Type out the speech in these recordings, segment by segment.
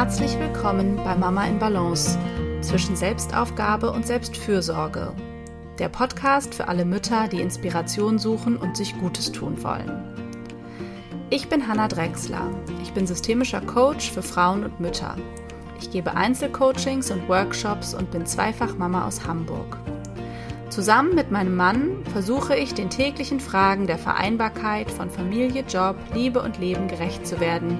Herzlich willkommen bei Mama in Balance zwischen Selbstaufgabe und Selbstfürsorge. Der Podcast für alle Mütter, die Inspiration suchen und sich Gutes tun wollen. Ich bin Hanna Drexler. Ich bin systemischer Coach für Frauen und Mütter. Ich gebe Einzelcoachings und Workshops und bin zweifach Mama aus Hamburg. Zusammen mit meinem Mann versuche ich, den täglichen Fragen der Vereinbarkeit von Familie, Job, Liebe und Leben gerecht zu werden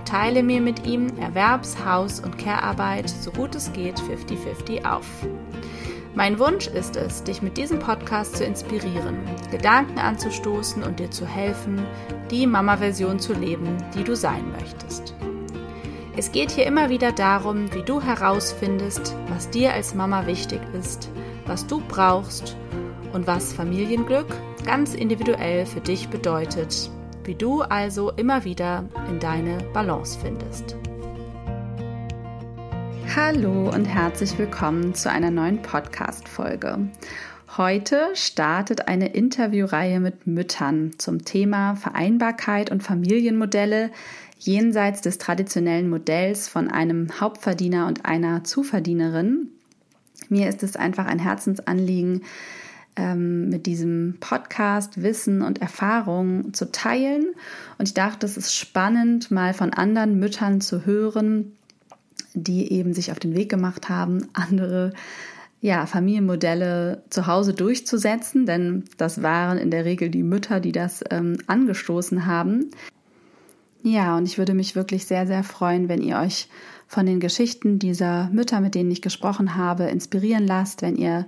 und teile mir mit ihm Erwerbs-, Haus- und Care-Arbeit so gut es geht 50-50 auf. Mein Wunsch ist es, dich mit diesem Podcast zu inspirieren, Gedanken anzustoßen und dir zu helfen, die Mama-Version zu leben, die du sein möchtest. Es geht hier immer wieder darum, wie du herausfindest, was dir als Mama wichtig ist, was du brauchst und was Familienglück ganz individuell für dich bedeutet wie du also immer wieder in deine Balance findest. Hallo und herzlich willkommen zu einer neuen Podcast-Folge. Heute startet eine Interviewreihe mit Müttern zum Thema Vereinbarkeit und Familienmodelle jenseits des traditionellen Modells von einem Hauptverdiener und einer Zuverdienerin. Mir ist es einfach ein Herzensanliegen, ähm, mit diesem Podcast Wissen und Erfahrung zu teilen. Und ich dachte, es ist spannend, mal von anderen Müttern zu hören, die eben sich auf den Weg gemacht haben, andere ja, Familienmodelle zu Hause durchzusetzen, denn das waren in der Regel die Mütter, die das ähm, angestoßen haben. Ja, und ich würde mich wirklich sehr, sehr freuen, wenn ihr euch von den Geschichten dieser Mütter, mit denen ich gesprochen habe, inspirieren lasst, wenn ihr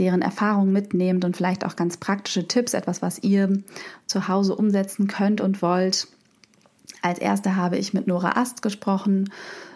deren Erfahrungen mitnehmt und vielleicht auch ganz praktische Tipps, etwas, was ihr zu Hause umsetzen könnt und wollt. Als erste habe ich mit Nora Ast gesprochen.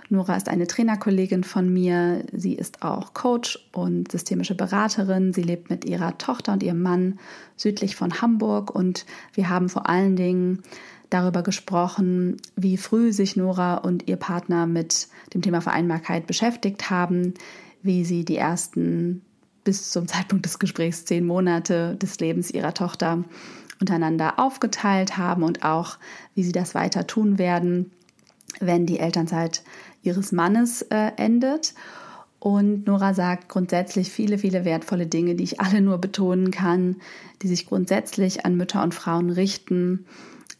Nora ist eine Trainerkollegin von mir. Sie ist auch Coach und systemische Beraterin. Sie lebt mit ihrer Tochter und ihrem Mann südlich von Hamburg und wir haben vor allen Dingen darüber gesprochen, wie früh sich Nora und ihr Partner mit dem Thema Vereinbarkeit beschäftigt haben, wie sie die ersten bis zum Zeitpunkt des Gesprächs zehn Monate des Lebens ihrer Tochter untereinander aufgeteilt haben und auch, wie sie das weiter tun werden, wenn die Elternzeit ihres Mannes äh, endet. Und Nora sagt grundsätzlich viele, viele wertvolle Dinge, die ich alle nur betonen kann, die sich grundsätzlich an Mütter und Frauen richten.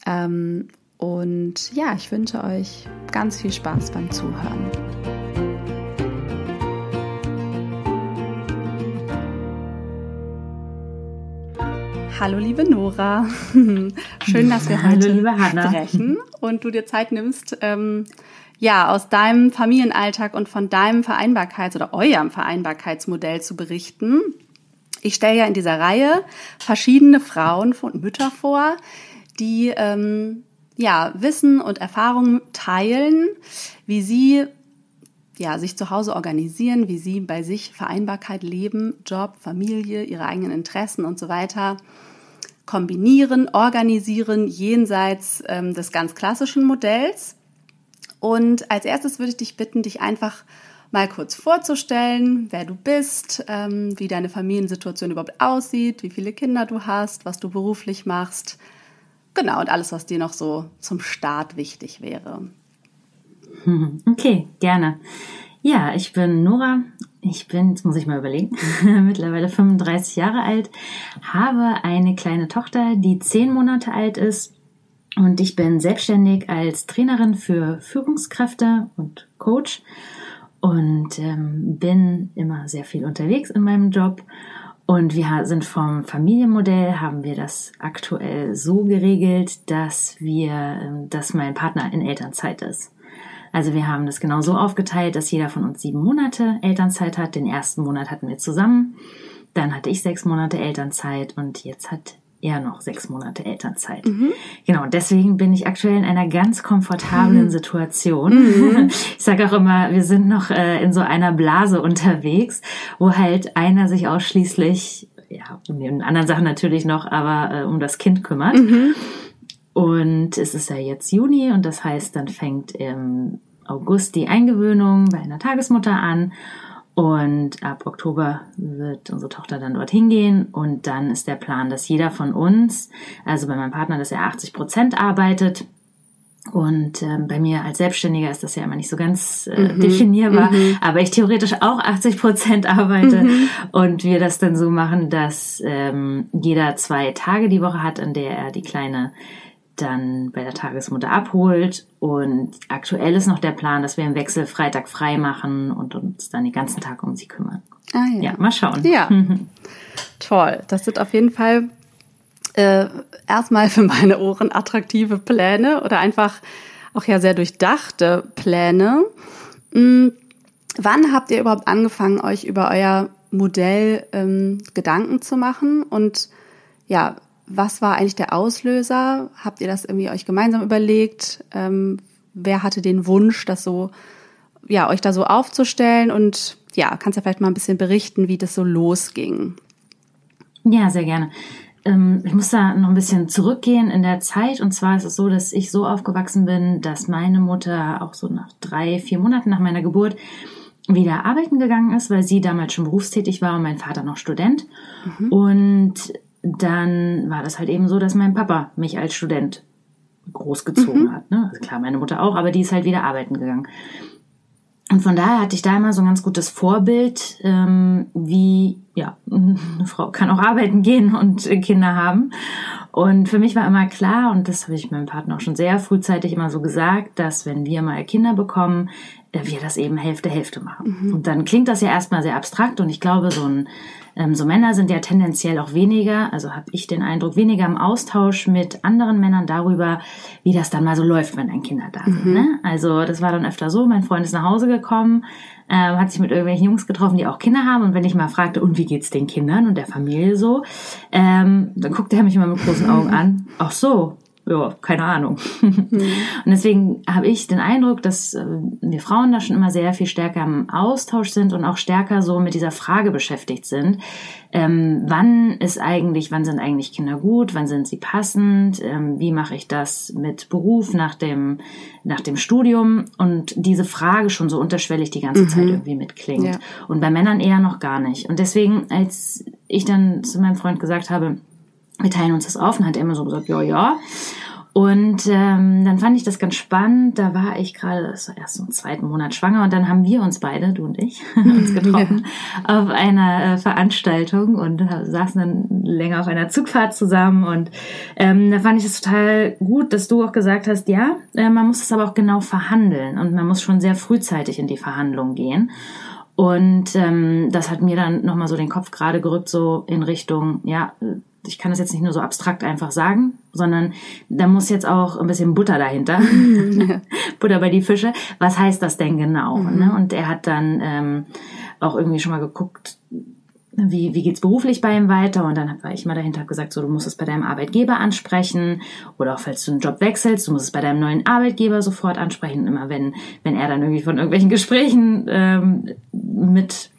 Ähm, und ja, ich wünsche euch ganz viel Spaß beim Zuhören. Hallo liebe Nora, schön, dass wir Hallo, heute sprechen und du dir Zeit nimmst, ähm, ja, aus deinem Familienalltag und von deinem Vereinbarkeits- oder eurem Vereinbarkeitsmodell zu berichten. Ich stelle ja in dieser Reihe verschiedene Frauen und Mütter vor, die ähm, ja Wissen und Erfahrungen teilen, wie sie ja, sich zu Hause organisieren, wie sie bei sich Vereinbarkeit leben, Job, Familie, ihre eigenen Interessen und so weiter kombinieren, organisieren jenseits ähm, des ganz klassischen Modells. Und als erstes würde ich dich bitten, dich einfach mal kurz vorzustellen, wer du bist, ähm, wie deine Familiensituation überhaupt aussieht, wie viele Kinder du hast, was du beruflich machst. Genau, und alles, was dir noch so zum Start wichtig wäre. Okay, gerne. Ja, ich bin Nora. Ich bin, jetzt muss ich mal überlegen, mittlerweile 35 Jahre alt, habe eine kleine Tochter, die zehn Monate alt ist und ich bin selbstständig als Trainerin für Führungskräfte und Coach und ähm, bin immer sehr viel unterwegs in meinem Job. Und wir sind vom Familienmodell, haben wir das aktuell so geregelt, dass wir, ähm, dass mein Partner in Elternzeit ist. Also wir haben das genau so aufgeteilt, dass jeder von uns sieben Monate Elternzeit hat. Den ersten Monat hatten wir zusammen. Dann hatte ich sechs Monate Elternzeit und jetzt hat er noch sechs Monate Elternzeit. Mhm. Genau, und deswegen bin ich aktuell in einer ganz komfortablen mhm. Situation. Mhm. Ich sage auch immer, wir sind noch äh, in so einer Blase unterwegs, wo halt einer sich ausschließlich, ja, um den anderen Sachen natürlich noch, aber äh, um das Kind kümmert. Und es ist ja jetzt Juni und das heißt, dann fängt im August die Eingewöhnung bei einer Tagesmutter an. Und ab Oktober wird unsere Tochter dann dorthin gehen. Und dann ist der Plan, dass jeder von uns, also bei meinem Partner, dass er 80 Prozent arbeitet Und ähm, bei mir als Selbstständiger ist das ja immer nicht so ganz äh, mhm. definierbar, mhm. aber ich theoretisch auch 80 Prozent arbeite mhm. und wir das dann so machen, dass ähm, jeder zwei Tage die Woche hat, an der er die Kleine dann bei der Tagesmutter abholt. Und aktuell ist noch der Plan, dass wir im Wechsel Freitag frei machen und uns dann den ganzen Tag um sie kümmern. Ah, ja. ja, mal schauen. Ja. Toll. Das sind auf jeden Fall äh, erstmal für meine Ohren attraktive Pläne oder einfach auch ja sehr durchdachte Pläne. Mhm. Wann habt ihr überhaupt angefangen, euch über euer Modell ähm, Gedanken zu machen? Und ja, was war eigentlich der Auslöser? Habt ihr das irgendwie euch gemeinsam überlegt? Ähm, wer hatte den Wunsch, das so, ja, euch da so aufzustellen? Und ja, kannst ja vielleicht mal ein bisschen berichten, wie das so losging. Ja, sehr gerne. Ähm, ich muss da noch ein bisschen zurückgehen in der Zeit. Und zwar ist es so, dass ich so aufgewachsen bin, dass meine Mutter auch so nach drei, vier Monaten nach meiner Geburt wieder arbeiten gegangen ist, weil sie damals schon berufstätig war und mein Vater noch Student. Mhm. Und dann war das halt eben so, dass mein Papa mich als Student großgezogen mhm. hat. Ne? Also klar, meine Mutter auch, aber die ist halt wieder arbeiten gegangen. Und von daher hatte ich da immer so ein ganz gutes Vorbild, ähm, wie, ja, eine Frau kann auch arbeiten gehen und Kinder haben. Und für mich war immer klar, und das habe ich meinem Partner auch schon sehr frühzeitig immer so gesagt, dass wenn wir mal Kinder bekommen, äh, wir das eben Hälfte Hälfte machen. Mhm. Und dann klingt das ja erstmal sehr abstrakt und ich glaube, so ein ähm, so Männer sind ja tendenziell auch weniger, also habe ich den Eindruck, weniger im Austausch mit anderen Männern darüber, wie das dann mal so läuft, wenn ein Kinder da sind. Mhm. Ne? Also das war dann öfter so, mein Freund ist nach Hause gekommen, äh, hat sich mit irgendwelchen Jungs getroffen, die auch Kinder haben. Und wenn ich mal fragte, und wie geht's den Kindern und der Familie so, ähm, dann guckte er mich immer mit großen Augen an. Ach so, ja, keine Ahnung. Mhm. Und deswegen habe ich den Eindruck, dass äh, wir Frauen da schon immer sehr viel stärker im Austausch sind und auch stärker so mit dieser Frage beschäftigt sind. Ähm, wann ist eigentlich, wann sind eigentlich Kinder gut, wann sind sie passend, ähm, wie mache ich das mit Beruf nach dem, nach dem Studium und diese Frage schon so unterschwellig die ganze mhm. Zeit irgendwie mitklingt. Ja. Und bei Männern eher noch gar nicht. Und deswegen, als ich dann zu meinem Freund gesagt habe, wir teilen uns das auf. Und hat er immer so gesagt, ja, ja. Und ähm, dann fand ich das ganz spannend. Da war ich gerade, das war erst so im zweiten Monat schwanger und dann haben wir uns beide, du und ich, uns getroffen ja. auf einer äh, Veranstaltung und saßen dann länger auf einer Zugfahrt zusammen. Und ähm, da fand ich es total gut, dass du auch gesagt hast, ja, äh, man muss es aber auch genau verhandeln und man muss schon sehr frühzeitig in die Verhandlung gehen. Und ähm, das hat mir dann nochmal so den Kopf gerade gerückt, so in Richtung, ja, ich kann das jetzt nicht nur so abstrakt einfach sagen, sondern da muss jetzt auch ein bisschen Butter dahinter. Butter bei die Fische. Was heißt das denn genau? Mhm. Ne? Und er hat dann ähm, auch irgendwie schon mal geguckt, wie, wie geht's beruflich bei ihm weiter? Und dann war ich mal dahinter gesagt, so, du musst es bei deinem Arbeitgeber ansprechen. Oder auch falls du einen Job wechselst, du musst es bei deinem neuen Arbeitgeber sofort ansprechen. Immer wenn, wenn er dann irgendwie von irgendwelchen Gesprächen ähm, mit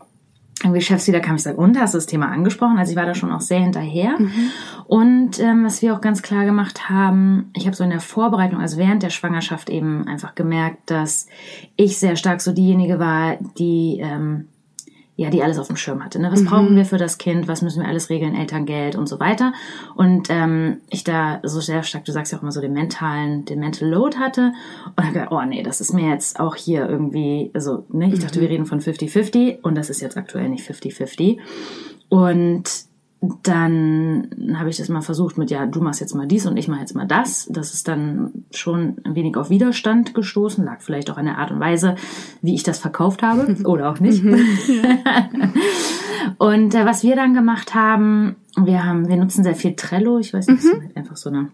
irgendwie Chefs wieder kam, ich sage, und hast du das Thema angesprochen? Also ich war da schon auch sehr hinterher. Mhm. Und ähm, was wir auch ganz klar gemacht haben, ich habe so in der Vorbereitung, also während der Schwangerschaft eben einfach gemerkt, dass ich sehr stark so diejenige war, die ähm, ja, die alles auf dem Schirm hatte. Ne? Was mhm. brauchen wir für das Kind? Was müssen wir alles regeln? Elterngeld und so weiter. Und ähm, ich da so sehr stark, du sagst ja auch immer so den mentalen, den Mental Load hatte. Und habe gedacht, oh nee, das ist mir jetzt auch hier irgendwie, also ne, ich dachte, mhm. wir reden von 50-50 und das ist jetzt aktuell nicht 50-50. Und dann habe ich das mal versucht mit, ja, du machst jetzt mal dies und ich mache jetzt mal das. Das ist dann schon ein wenig auf Widerstand gestoßen, lag vielleicht auch an der Art und Weise, wie ich das verkauft habe oder auch nicht. Mhm. und äh, was wir dann gemacht haben, wir haben, wir nutzen sehr viel Trello. Ich weiß nicht, mhm. halt einfach so eine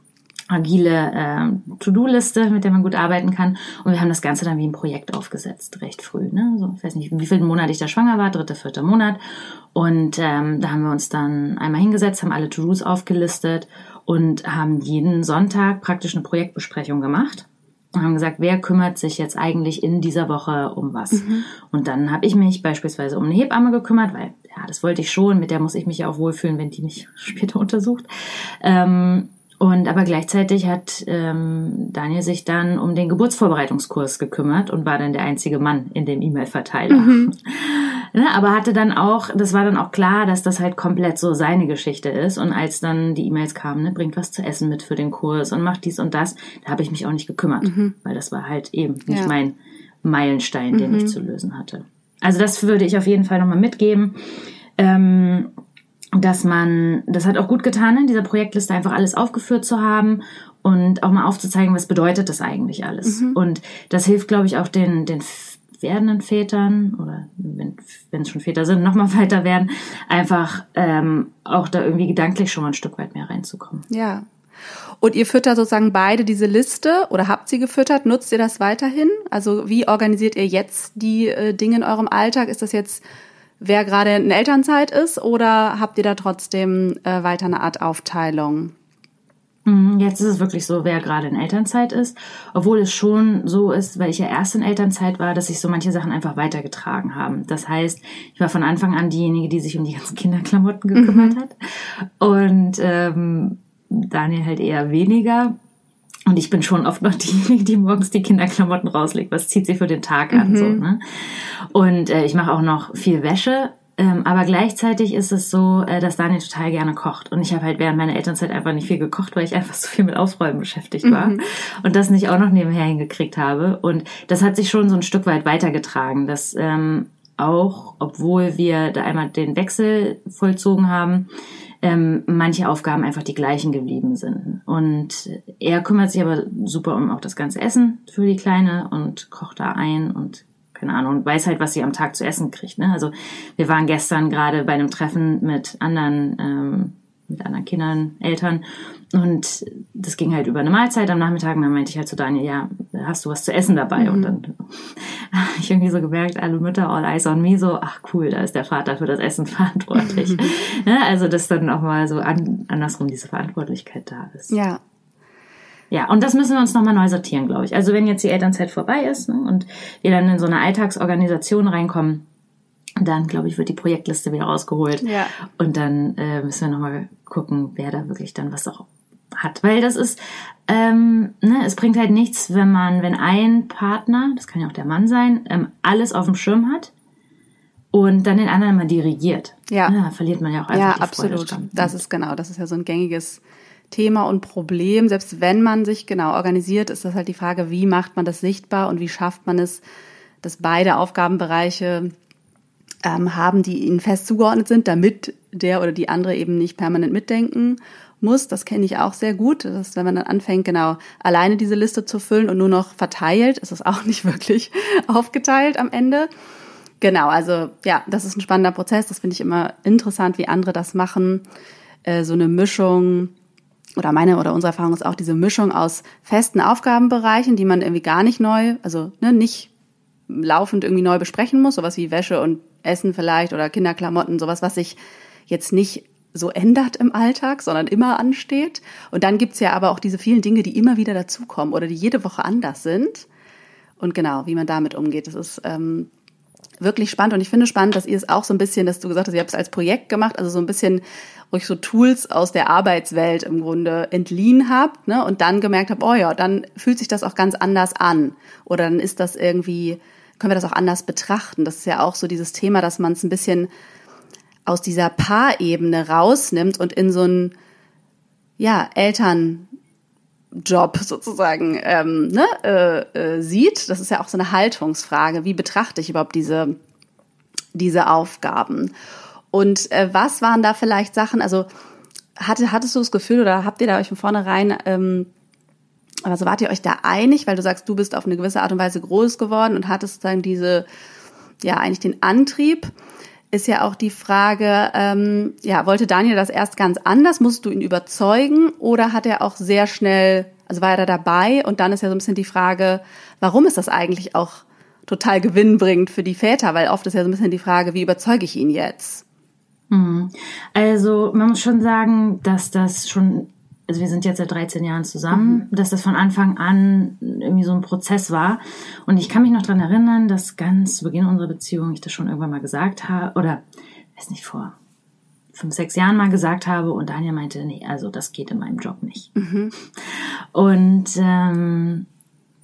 agile äh, To-Do-Liste, mit der man gut arbeiten kann. Und wir haben das Ganze dann wie ein Projekt aufgesetzt, recht früh. Ne? So, ich weiß nicht, wie viel Monat ich da schwanger war, dritter, vierter Monat. Und ähm, da haben wir uns dann einmal hingesetzt, haben alle To-Dos aufgelistet und haben jeden Sonntag praktisch eine Projektbesprechung gemacht und haben gesagt, wer kümmert sich jetzt eigentlich in dieser Woche um was? Mhm. Und dann habe ich mich beispielsweise um eine Hebamme gekümmert, weil ja, das wollte ich schon, mit der muss ich mich ja auch wohlfühlen, wenn die mich später untersucht. Ähm, und aber gleichzeitig hat ähm, Daniel sich dann um den Geburtsvorbereitungskurs gekümmert und war dann der einzige Mann in dem E-Mail-Verteiler. Mhm. ne, aber hatte dann auch, das war dann auch klar, dass das halt komplett so seine Geschichte ist. Und als dann die E-Mails kamen, ne, bringt was zu essen mit für den Kurs und macht dies und das, da habe ich mich auch nicht gekümmert, mhm. weil das war halt eben nicht ja. mein Meilenstein, den mhm. ich zu lösen hatte. Also das würde ich auf jeden Fall nochmal mitgeben. Ähm, dass man, das hat auch gut getan, in dieser Projektliste einfach alles aufgeführt zu haben und auch mal aufzuzeigen, was bedeutet das eigentlich alles. Mhm. Und das hilft, glaube ich, auch den, den werdenden Vätern oder wenn es schon Väter sind, nochmal weiter werden, einfach ähm, auch da irgendwie gedanklich schon mal ein Stück weit mehr reinzukommen. Ja. Und ihr füttert sozusagen beide diese Liste oder habt sie gefüttert? Nutzt ihr das weiterhin? Also wie organisiert ihr jetzt die äh, Dinge in eurem Alltag? Ist das jetzt wer gerade in Elternzeit ist oder habt ihr da trotzdem äh, weiter eine Art Aufteilung? Mhm, jetzt ist es wirklich so, wer gerade in Elternzeit ist, obwohl es schon so ist, weil ich ja erst in Elternzeit war, dass sich so manche Sachen einfach weitergetragen haben. Das heißt, ich war von Anfang an diejenige, die sich um die ganzen Kinderklamotten gekümmert mhm. hat und ähm, Daniel halt eher weniger. Und ich bin schon oft noch diejenige, die morgens die Kinderklamotten rauslegt. Was zieht sie für den Tag an? Mhm. So, ne? Und äh, ich mache auch noch viel Wäsche. Ähm, aber gleichzeitig ist es so, äh, dass Daniel total gerne kocht. Und ich habe halt während meiner Elternzeit einfach nicht viel gekocht, weil ich einfach so viel mit Aufräumen beschäftigt war. Mhm. Und das nicht auch noch nebenher hingekriegt habe. Und das hat sich schon so ein Stück weit weitergetragen, dass ähm, auch, obwohl wir da einmal den Wechsel vollzogen haben, ähm, manche Aufgaben einfach die gleichen geblieben sind. Und er kümmert sich aber super um auch das ganze Essen für die Kleine und kocht da ein und keine Ahnung, und weiß halt, was sie am Tag zu essen kriegt. Ne? Also wir waren gestern gerade bei einem Treffen mit anderen, ähm, mit anderen Kindern, Eltern und das ging halt über eine Mahlzeit am Nachmittag und dann meinte ich halt zu Daniel, ja, hast du was zu essen dabei? Mhm. Und dann habe ich irgendwie so gemerkt, alle Mütter, all eyes on me, so, ach cool, da ist der Vater für das Essen verantwortlich. ja, also, dass dann auch mal so an, andersrum diese Verantwortlichkeit da ist. Ja. Ja, und das müssen wir uns nochmal neu sortieren, glaube ich. Also wenn jetzt die Elternzeit vorbei ist ne, und wir dann in so eine Alltagsorganisation reinkommen, dann, glaube ich, wird die Projektliste wieder rausgeholt. Ja. Und dann äh, müssen wir nochmal gucken, wer da wirklich dann was auch hat. Weil das ist, ähm, ne, es bringt halt nichts, wenn man, wenn ein Partner, das kann ja auch der Mann sein, ähm, alles auf dem Schirm hat und dann den anderen mal dirigiert. Ja. ja verliert man ja auch einfach Ja, absolut. Das ist genau, das ist ja so ein gängiges Thema und Problem. Selbst wenn man sich genau organisiert, ist das halt die Frage, wie macht man das sichtbar und wie schafft man es, dass beide Aufgabenbereiche ähm, haben, die ihnen fest zugeordnet sind, damit der oder die andere eben nicht permanent mitdenken muss. Das kenne ich auch sehr gut. Das ist, wenn man dann anfängt, genau alleine diese Liste zu füllen und nur noch verteilt, ist es auch nicht wirklich aufgeteilt am Ende. Genau, also ja, das ist ein spannender Prozess. Das finde ich immer interessant, wie andere das machen. Äh, so eine Mischung oder meine oder unsere Erfahrung ist auch diese Mischung aus festen Aufgabenbereichen, die man irgendwie gar nicht neu, also ne, nicht laufend irgendwie neu besprechen muss, sowas wie Wäsche und Essen vielleicht oder Kinderklamotten, sowas, was sich jetzt nicht so ändert im Alltag, sondern immer ansteht. Und dann gibt's ja aber auch diese vielen Dinge, die immer wieder dazukommen oder die jede Woche anders sind. Und genau, wie man damit umgeht, das ist ähm, wirklich spannend. Und ich finde spannend, dass ihr es auch so ein bisschen, dass du gesagt hast, ihr habt es als Projekt gemacht, also so ein bisschen euch so Tools aus der Arbeitswelt im Grunde entliehen habt, ne? Und dann gemerkt habt, oh ja, dann fühlt sich das auch ganz anders an. Oder dann ist das irgendwie, können wir das auch anders betrachten. Das ist ja auch so dieses Thema, dass man es ein bisschen aus dieser Paarebene rausnimmt und in so ein ja, Elternjob sozusagen ähm, ne, äh, äh, sieht. Das ist ja auch so eine Haltungsfrage. Wie betrachte ich überhaupt diese, diese Aufgaben? Und äh, was waren da vielleicht Sachen, also hatte, hattest du das Gefühl oder habt ihr da euch von vornherein, ähm, also wart ihr euch da einig, weil du sagst, du bist auf eine gewisse Art und Weise groß geworden und hattest dann diese, ja, eigentlich den Antrieb, ist ja auch die Frage, ähm, ja, wollte Daniel das erst ganz anders? Musst du ihn überzeugen oder hat er auch sehr schnell, also war er da dabei? Und dann ist ja so ein bisschen die Frage, warum ist das eigentlich auch total gewinnbringend für die Väter? Weil oft ist ja so ein bisschen die Frage, wie überzeuge ich ihn jetzt? Hm. Also man muss schon sagen, dass das schon also wir sind jetzt seit 13 Jahren zusammen, mhm. dass das von Anfang an irgendwie so ein Prozess war. Und ich kann mich noch dran erinnern, dass ganz zu Beginn unserer Beziehung ich das schon irgendwann mal gesagt habe, oder weiß nicht, vor fünf, sechs Jahren mal gesagt habe und Daniel meinte, nee, also das geht in meinem Job nicht. Mhm. Und ähm,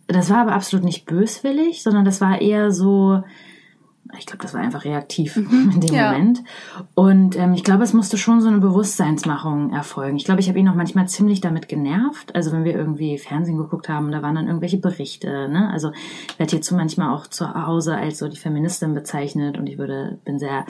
das war aber absolut nicht böswillig, sondern das war eher so, ich glaube, das war einfach reaktiv mhm. in dem ja. Moment. Und ähm, ich glaube, es musste schon so eine Bewusstseinsmachung erfolgen. Ich glaube, ich habe ihn auch manchmal ziemlich damit genervt. Also wenn wir irgendwie Fernsehen geguckt haben, da waren dann irgendwelche Berichte. Ne? Also ich werde hierzu manchmal auch zu Hause als so die Feministin bezeichnet und ich würde, bin sehr,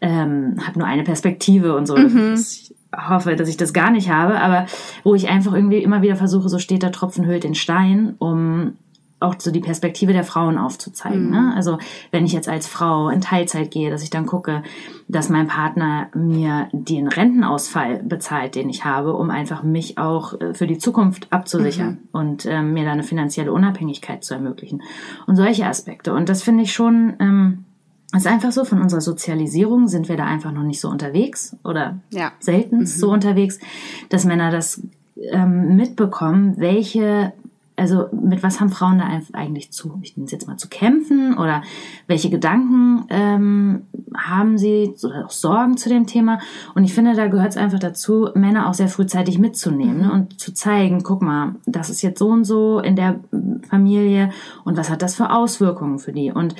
ähm, habe nur eine Perspektive und so. Mhm. Ich hoffe, dass ich das gar nicht habe, aber wo ich einfach irgendwie immer wieder versuche, so steht der Tropfen hüllt den Stein, um auch so die Perspektive der Frauen aufzuzeigen. Ne? Mhm. Ne? Also wenn ich jetzt als Frau in Teilzeit gehe, dass ich dann gucke, dass mein Partner mir den Rentenausfall bezahlt, den ich habe, um einfach mich auch äh, für die Zukunft abzusichern mhm. und ähm, mir da eine finanzielle Unabhängigkeit zu ermöglichen. Und solche Aspekte. Und das finde ich schon. Ähm, ist einfach so, von unserer Sozialisierung sind wir da einfach noch nicht so unterwegs oder ja. selten mhm. so unterwegs, dass Männer das ähm, mitbekommen, welche also mit was haben Frauen da eigentlich zu, ich nenne es jetzt mal zu kämpfen oder welche Gedanken ähm, haben sie oder auch Sorgen zu dem Thema? Und ich finde, da gehört es einfach dazu, Männer auch sehr frühzeitig mitzunehmen ne? und zu zeigen, guck mal, das ist jetzt so und so in der Familie und was hat das für Auswirkungen für die? Und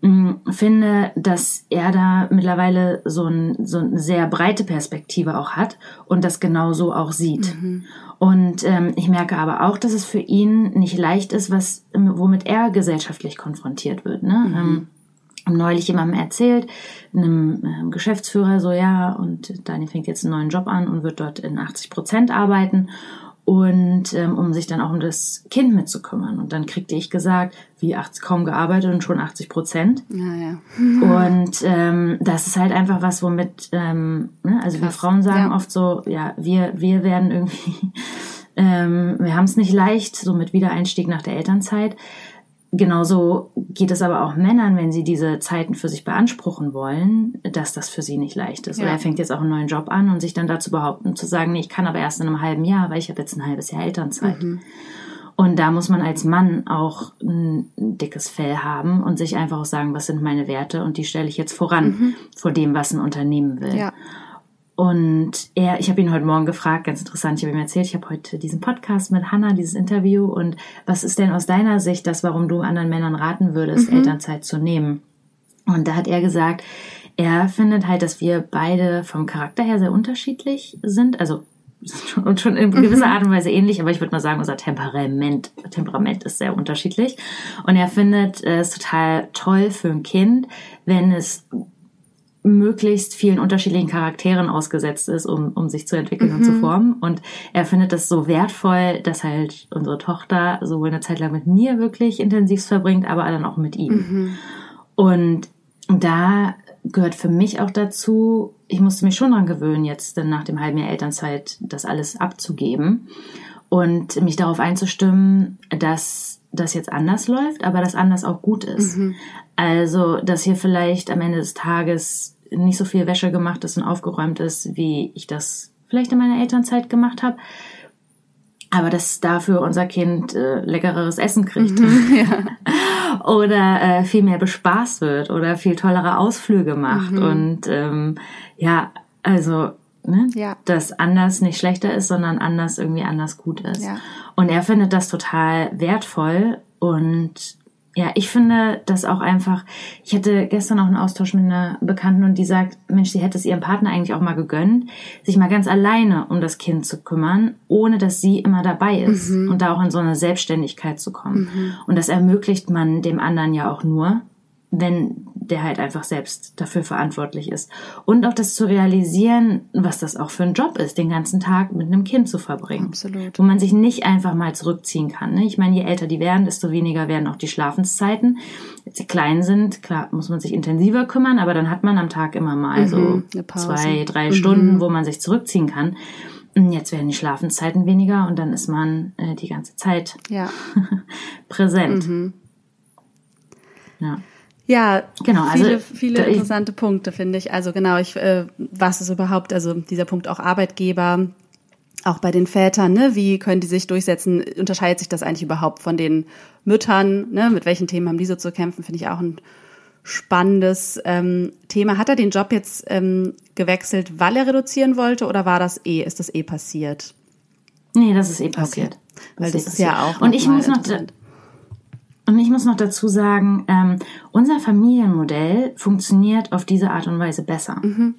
mh, mm, finde, dass er da mittlerweile so, ein, so eine sehr breite Perspektive auch hat und das genauso auch sieht. Mhm. Und ähm, ich merke aber auch, dass es für ihn nicht leicht ist, was, womit er gesellschaftlich konfrontiert wird. Ne? Mhm. Ähm, neulich jemandem erzählt, einem äh, Geschäftsführer so, ja, und Dani fängt jetzt einen neuen Job an und wird dort in 80 Prozent arbeiten und ähm, um sich dann auch um das Kind mitzukümmern. Und dann kriegte ich gesagt, wie 80, kaum gearbeitet und schon 80 Prozent. Ja, ja. und ähm, das ist halt einfach was, womit, ähm, ne, also Krass. wir Frauen sagen ja. oft so, ja, wir, wir werden irgendwie, ähm, wir haben es nicht leicht, so mit Wiedereinstieg nach der Elternzeit. Genauso geht es aber auch Männern, wenn sie diese Zeiten für sich beanspruchen wollen, dass das für sie nicht leicht ist. Ja. Oder er fängt jetzt auch einen neuen Job an und sich dann dazu behaupten, zu sagen, nee, ich kann aber erst in einem halben Jahr, weil ich habe jetzt ein halbes Jahr Elternzeit. Mhm. Und da muss man als Mann auch ein dickes Fell haben und sich einfach auch sagen, was sind meine Werte und die stelle ich jetzt voran mhm. vor dem, was ein Unternehmen will. Ja. Und er, ich habe ihn heute Morgen gefragt, ganz interessant, ich habe ihm erzählt, ich habe heute diesen Podcast mit Hannah, dieses Interview. Und was ist denn aus deiner Sicht das, warum du anderen Männern raten würdest, mhm. Elternzeit zu nehmen? Und da hat er gesagt, er findet halt, dass wir beide vom Charakter her sehr unterschiedlich sind. Also und schon in gewisser mhm. Art und Weise ähnlich, aber ich würde mal sagen, unser Temperament, Temperament ist sehr unterschiedlich. Und er findet es total toll für ein Kind, wenn es möglichst vielen unterschiedlichen Charakteren ausgesetzt ist, um, um sich zu entwickeln mhm. und zu mhm. formen. Und er findet das so wertvoll, dass halt unsere Tochter sowohl eine Zeit lang mit mir wirklich intensiv verbringt, aber dann auch mit ihm. Mhm. Und da gehört für mich auch dazu, ich musste mich schon daran gewöhnen, jetzt dann nach dem halben Jahr Elternzeit das alles abzugeben und mich darauf einzustimmen, dass das jetzt anders läuft, aber dass anders auch gut ist. Mhm. Also, dass hier vielleicht am Ende des Tages nicht so viel Wäsche gemacht ist und aufgeräumt ist, wie ich das vielleicht in meiner Elternzeit gemacht habe. Aber dass dafür unser Kind äh, leckereres Essen kriegt. Mhm, ja. oder äh, viel mehr bespaßt wird oder viel tollere Ausflüge macht. Mhm. Und ähm, ja, also Ne? Ja. dass anders nicht schlechter ist, sondern anders irgendwie anders gut ist. Ja. Und er findet das total wertvoll und ja, ich finde das auch einfach. Ich hatte gestern auch einen Austausch mit einer Bekannten und die sagt, Mensch, sie hätte es ihrem Partner eigentlich auch mal gegönnt, sich mal ganz alleine um das Kind zu kümmern, ohne dass sie immer dabei ist mhm. und da auch in so eine Selbstständigkeit zu kommen. Mhm. Und das ermöglicht man dem anderen ja auch nur, wenn der halt einfach selbst dafür verantwortlich ist. Und auch das zu realisieren, was das auch für ein Job ist, den ganzen Tag mit einem Kind zu verbringen. Absolut. Wo man sich nicht einfach mal zurückziehen kann. Ne? Ich meine, je älter die werden, desto weniger werden auch die Schlafenszeiten. Als sie klein sind, klar, muss man sich intensiver kümmern, aber dann hat man am Tag immer mal mhm, so zwei, drei mhm. Stunden, wo man sich zurückziehen kann. Jetzt werden die Schlafenszeiten weniger und dann ist man äh, die ganze Zeit ja. präsent. Mhm. Ja. Ja, genau. Viele, also, viele interessante Punkte finde ich. Also genau, ich, äh, was ist überhaupt, also dieser Punkt auch Arbeitgeber, auch bei den Vätern, ne? Wie können die sich durchsetzen? Unterscheidet sich das eigentlich überhaupt von den Müttern? Ne? Mit welchen Themen haben die so zu kämpfen? Finde ich auch ein spannendes ähm, Thema. Hat er den Job jetzt ähm, gewechselt, weil er reduzieren wollte, oder war das eh, ist das eh passiert? Nee, das ist eh passiert. Okay. Weil das, das ist, ist ja auch. Und ich muss noch, Und ich muss noch dazu sagen, ähm, unser Familienmodell funktioniert auf diese Art und Weise besser. Mhm.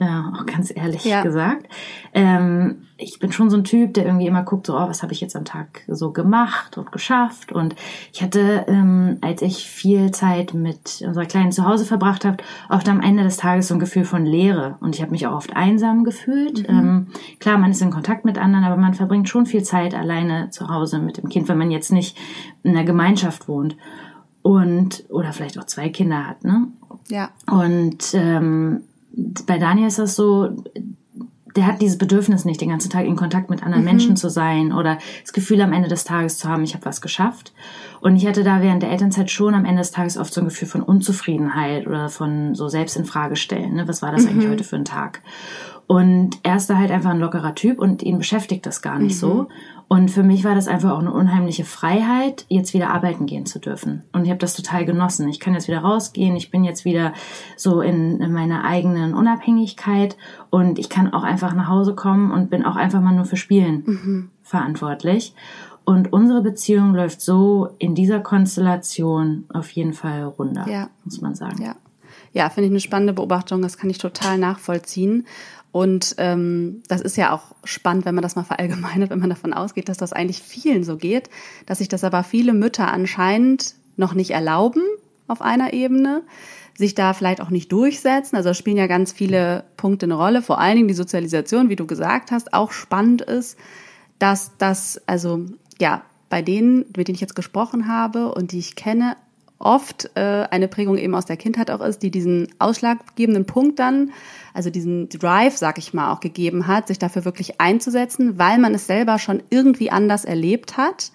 Ja, auch ganz ehrlich ja. gesagt. Ähm, ich bin schon so ein Typ, der irgendwie immer guckt, so, oh, was habe ich jetzt am Tag so gemacht und geschafft. Und ich hatte, ähm, als ich viel Zeit mit unserer Kleinen zu Hause verbracht habe, oft am Ende des Tages so ein Gefühl von Leere. Und ich habe mich auch oft einsam gefühlt. Mhm. Ähm, klar, man ist in Kontakt mit anderen, aber man verbringt schon viel Zeit alleine zu Hause mit dem Kind, wenn man jetzt nicht in einer Gemeinschaft wohnt. Und, oder vielleicht auch zwei Kinder hat, ne? Ja. Und ähm, bei Daniel ist das so, der hat dieses Bedürfnis nicht, den ganzen Tag in Kontakt mit anderen mhm. Menschen zu sein oder das Gefühl am Ende des Tages zu haben, ich habe was geschafft. Und ich hatte da während der Elternzeit schon am Ende des Tages oft so ein Gefühl von Unzufriedenheit oder von so selbst in Frage stellen. Ne? Was war das mhm. eigentlich heute für ein Tag? Und er ist da halt einfach ein lockerer Typ und ihn beschäftigt das gar nicht mhm. so. Und für mich war das einfach auch eine unheimliche Freiheit, jetzt wieder arbeiten gehen zu dürfen. Und ich habe das total genossen. Ich kann jetzt wieder rausgehen, ich bin jetzt wieder so in, in meiner eigenen Unabhängigkeit und ich kann auch einfach nach Hause kommen und bin auch einfach mal nur für Spielen mhm. verantwortlich. Und unsere Beziehung läuft so in dieser Konstellation auf jeden Fall runter, ja. muss man sagen. Ja, ja finde ich eine spannende Beobachtung. Das kann ich total nachvollziehen. Und ähm, das ist ja auch spannend, wenn man das mal verallgemeinert, wenn man davon ausgeht, dass das eigentlich vielen so geht, dass sich das aber viele Mütter anscheinend noch nicht erlauben auf einer Ebene, sich da vielleicht auch nicht durchsetzen. Also spielen ja ganz viele Punkte eine Rolle, vor allen Dingen die Sozialisation, wie du gesagt hast, auch spannend ist, dass das, also ja, bei denen, mit denen ich jetzt gesprochen habe und die ich kenne, oft äh, eine Prägung eben aus der Kindheit auch ist, die diesen ausschlaggebenden Punkt dann, also diesen Drive, sag ich mal, auch gegeben hat, sich dafür wirklich einzusetzen, weil man es selber schon irgendwie anders erlebt hat.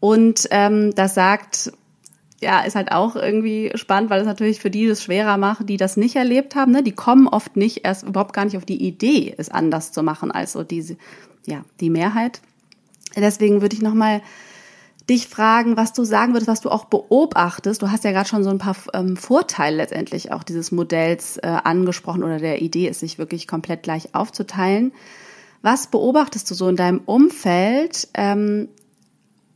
Und ähm, das sagt, ja, ist halt auch irgendwie spannend, weil es natürlich für die das schwerer macht, die das nicht erlebt haben. Ne? Die kommen oft nicht erst überhaupt gar nicht auf die Idee, es anders zu machen als so diese, ja, die Mehrheit. Deswegen würde ich nochmal mal dich fragen, was du sagen würdest, was du auch beobachtest. Du hast ja gerade schon so ein paar ähm, Vorteile letztendlich auch dieses Modells äh, angesprochen oder der Idee ist, sich wirklich komplett gleich aufzuteilen. Was beobachtest du so in deinem Umfeld ähm,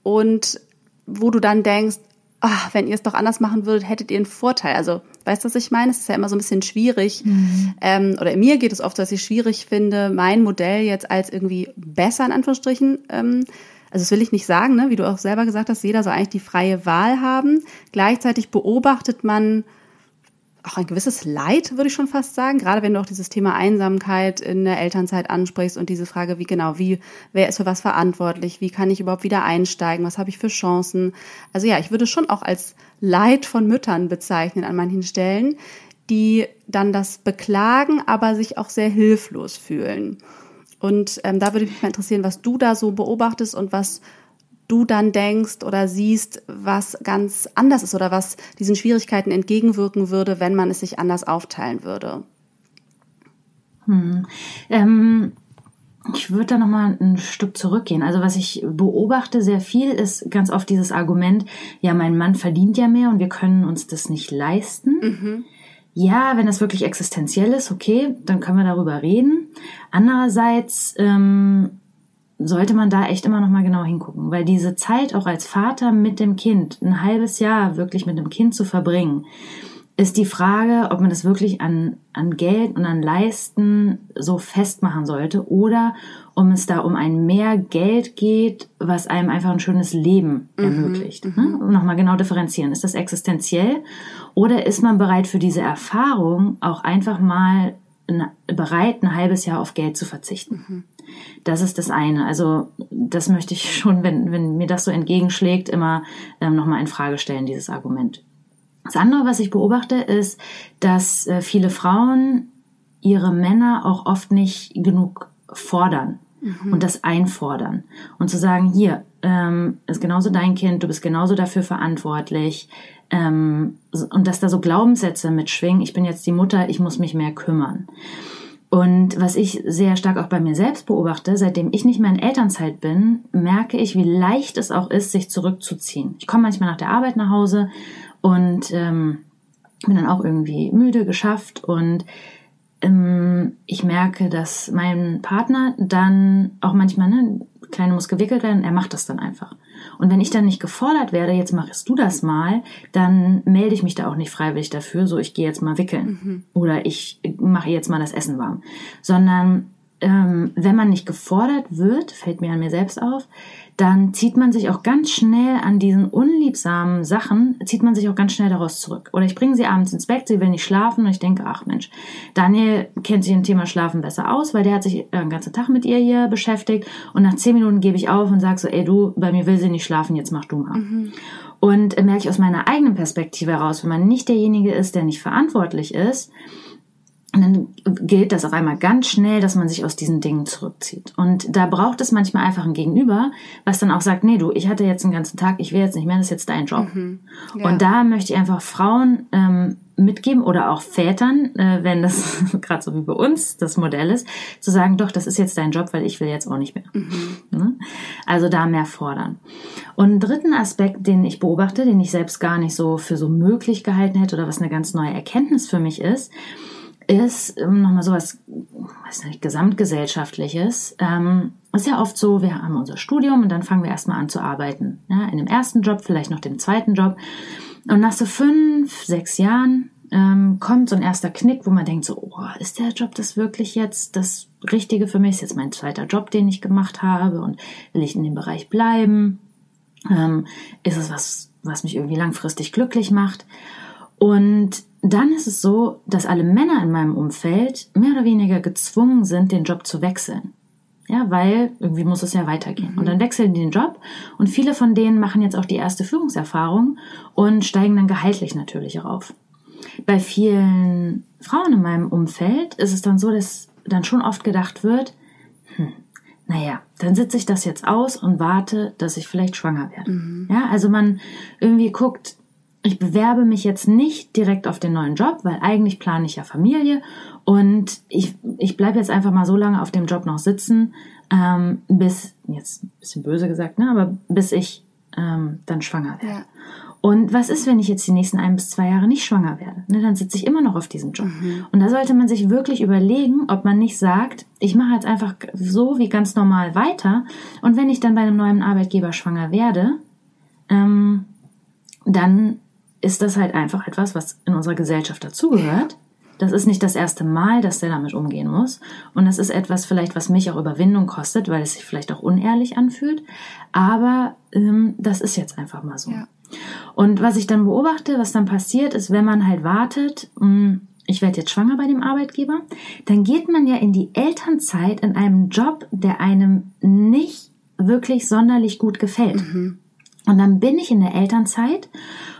und wo du dann denkst, ach, wenn ihr es doch anders machen würdet, hättet ihr einen Vorteil. Also, weißt du, was ich meine? Es ist ja immer so ein bisschen schwierig. Mhm. Ähm, oder mir geht es oft, dass ich schwierig finde, mein Modell jetzt als irgendwie besser in Anführungsstrichen ähm, also das will ich nicht sagen, ne? wie du auch selber gesagt hast, jeder soll eigentlich die freie Wahl haben. Gleichzeitig beobachtet man auch ein gewisses Leid, würde ich schon fast sagen, gerade wenn du auch dieses Thema Einsamkeit in der Elternzeit ansprichst und diese Frage, wie genau, wie, wer ist für was verantwortlich, wie kann ich überhaupt wieder einsteigen, was habe ich für Chancen. Also ja, ich würde schon auch als Leid von Müttern bezeichnen an manchen Stellen, die dann das beklagen, aber sich auch sehr hilflos fühlen. Und ähm, da würde mich mal interessieren, was du da so beobachtest und was du dann denkst oder siehst, was ganz anders ist oder was diesen Schwierigkeiten entgegenwirken würde, wenn man es sich anders aufteilen würde. Hm. Ähm, ich würde da noch mal ein Stück zurückgehen. Also was ich beobachte sehr viel ist ganz oft dieses Argument: Ja, mein Mann verdient ja mehr und wir können uns das nicht leisten. Mhm. Ja, wenn das wirklich existenziell ist, okay, dann können wir darüber reden. Andererseits ähm, sollte man da echt immer noch mal genau hingucken, weil diese Zeit auch als Vater mit dem Kind, ein halbes Jahr wirklich mit dem Kind zu verbringen, ist die Frage, ob man das wirklich an, an Geld und an Leisten so festmachen sollte oder um es da um ein mehr Geld geht, was einem einfach ein schönes Leben mhm, ermöglicht. Mhm, ne? Nochmal genau differenzieren. Ist das existenziell oder ist man bereit für diese Erfahrung auch einfach mal bereit, ein halbes Jahr auf Geld zu verzichten? Mhm. Das ist das eine. Also das möchte ich schon, wenn, wenn mir das so entgegenschlägt, immer ähm, nochmal in Frage stellen, dieses Argument. Das andere, was ich beobachte, ist, dass äh, viele Frauen ihre Männer auch oft nicht genug fordern mhm. und das einfordern. Und zu sagen, hier, ähm, ist genauso dein Kind, du bist genauso dafür verantwortlich. Ähm, und dass da so Glaubenssätze mitschwingen, ich bin jetzt die Mutter, ich muss mich mehr kümmern. Und was ich sehr stark auch bei mir selbst beobachte, seitdem ich nicht mehr in Elternzeit bin, merke ich, wie leicht es auch ist, sich zurückzuziehen. Ich komme manchmal nach der Arbeit nach Hause und ähm, bin dann auch irgendwie müde, geschafft und ähm, ich merke, dass mein Partner dann auch manchmal, ne, Kleine muss gewickelt werden, er macht das dann einfach. Und wenn ich dann nicht gefordert werde, jetzt machst du das mal, dann melde ich mich da auch nicht freiwillig dafür, so ich gehe jetzt mal wickeln mhm. oder ich mache jetzt mal das Essen warm, sondern ähm, wenn man nicht gefordert wird, fällt mir an mir selbst auf, dann zieht man sich auch ganz schnell an diesen unliebsamen Sachen, zieht man sich auch ganz schnell daraus zurück. Oder ich bringe sie abends ins Bett, sie will nicht schlafen und ich denke, ach Mensch, Daniel kennt sich im Thema Schlafen besser aus, weil der hat sich den ganzen Tag mit ihr hier beschäftigt und nach zehn Minuten gebe ich auf und sage so, ey du, bei mir will sie nicht schlafen, jetzt mach du mal. Mhm. Und äh, merke ich aus meiner eigenen Perspektive heraus, wenn man nicht derjenige ist, der nicht verantwortlich ist, und dann gilt das auf einmal ganz schnell, dass man sich aus diesen Dingen zurückzieht. Und da braucht es manchmal einfach ein Gegenüber, was dann auch sagt, nee, du, ich hatte jetzt den ganzen Tag, ich will jetzt nicht mehr, das ist jetzt dein Job. Mhm. Ja. Und da möchte ich einfach Frauen ähm, mitgeben oder auch Vätern, äh, wenn das gerade so wie bei uns das Modell ist, zu sagen, doch, das ist jetzt dein Job, weil ich will jetzt auch nicht mehr. Mhm. Ne? Also da mehr fordern. Und einen dritten Aspekt, den ich beobachte, den ich selbst gar nicht so für so möglich gehalten hätte oder was eine ganz neue Erkenntnis für mich ist, ist ähm, nochmal sowas, weiß nicht, gesamtgesellschaftliches. Ähm, ist ja oft so, wir haben unser Studium und dann fangen wir erstmal an zu arbeiten. Ja, in dem ersten Job, vielleicht noch dem zweiten Job. Und nach so fünf, sechs Jahren ähm, kommt so ein erster Knick, wo man denkt so, oh, ist der Job das wirklich jetzt das Richtige für mich? Ist jetzt mein zweiter Job, den ich gemacht habe und will ich in dem Bereich bleiben? Ähm, ist es was, was mich irgendwie langfristig glücklich macht? Und dann ist es so, dass alle Männer in meinem Umfeld mehr oder weniger gezwungen sind, den Job zu wechseln. Ja, weil irgendwie muss es ja weitergehen. Mhm. Und dann wechseln die den Job und viele von denen machen jetzt auch die erste Führungserfahrung und steigen dann gehaltlich natürlich rauf. Bei vielen Frauen in meinem Umfeld ist es dann so, dass dann schon oft gedacht wird, hm, naja, dann sitze ich das jetzt aus und warte, dass ich vielleicht schwanger werde. Mhm. Ja, also man irgendwie guckt, ich bewerbe mich jetzt nicht direkt auf den neuen Job, weil eigentlich plane ich ja Familie und ich, ich bleibe jetzt einfach mal so lange auf dem Job noch sitzen, ähm, bis, jetzt ein bisschen böse gesagt, ne, aber bis ich ähm, dann schwanger werde. Ja. Und was ist, wenn ich jetzt die nächsten ein bis zwei Jahre nicht schwanger werde? Ne, dann sitze ich immer noch auf diesem Job. Mhm. Und da sollte man sich wirklich überlegen, ob man nicht sagt, ich mache jetzt einfach so wie ganz normal weiter. Und wenn ich dann bei einem neuen Arbeitgeber schwanger werde, ähm, dann ist das halt einfach etwas, was in unserer Gesellschaft dazugehört. Das ist nicht das erste Mal, dass der damit umgehen muss. Und das ist etwas vielleicht, was mich auch Überwindung kostet, weil es sich vielleicht auch unehrlich anfühlt. Aber ähm, das ist jetzt einfach mal so. Ja. Und was ich dann beobachte, was dann passiert, ist, wenn man halt wartet, mh, hm, ich werde jetzt schwanger bei dem Arbeitgeber, dann geht man ja in die Elternzeit in einem Job, der einem nicht wirklich sonderlich gut gefällt. Mhm. Und dann bin ich in der Elternzeit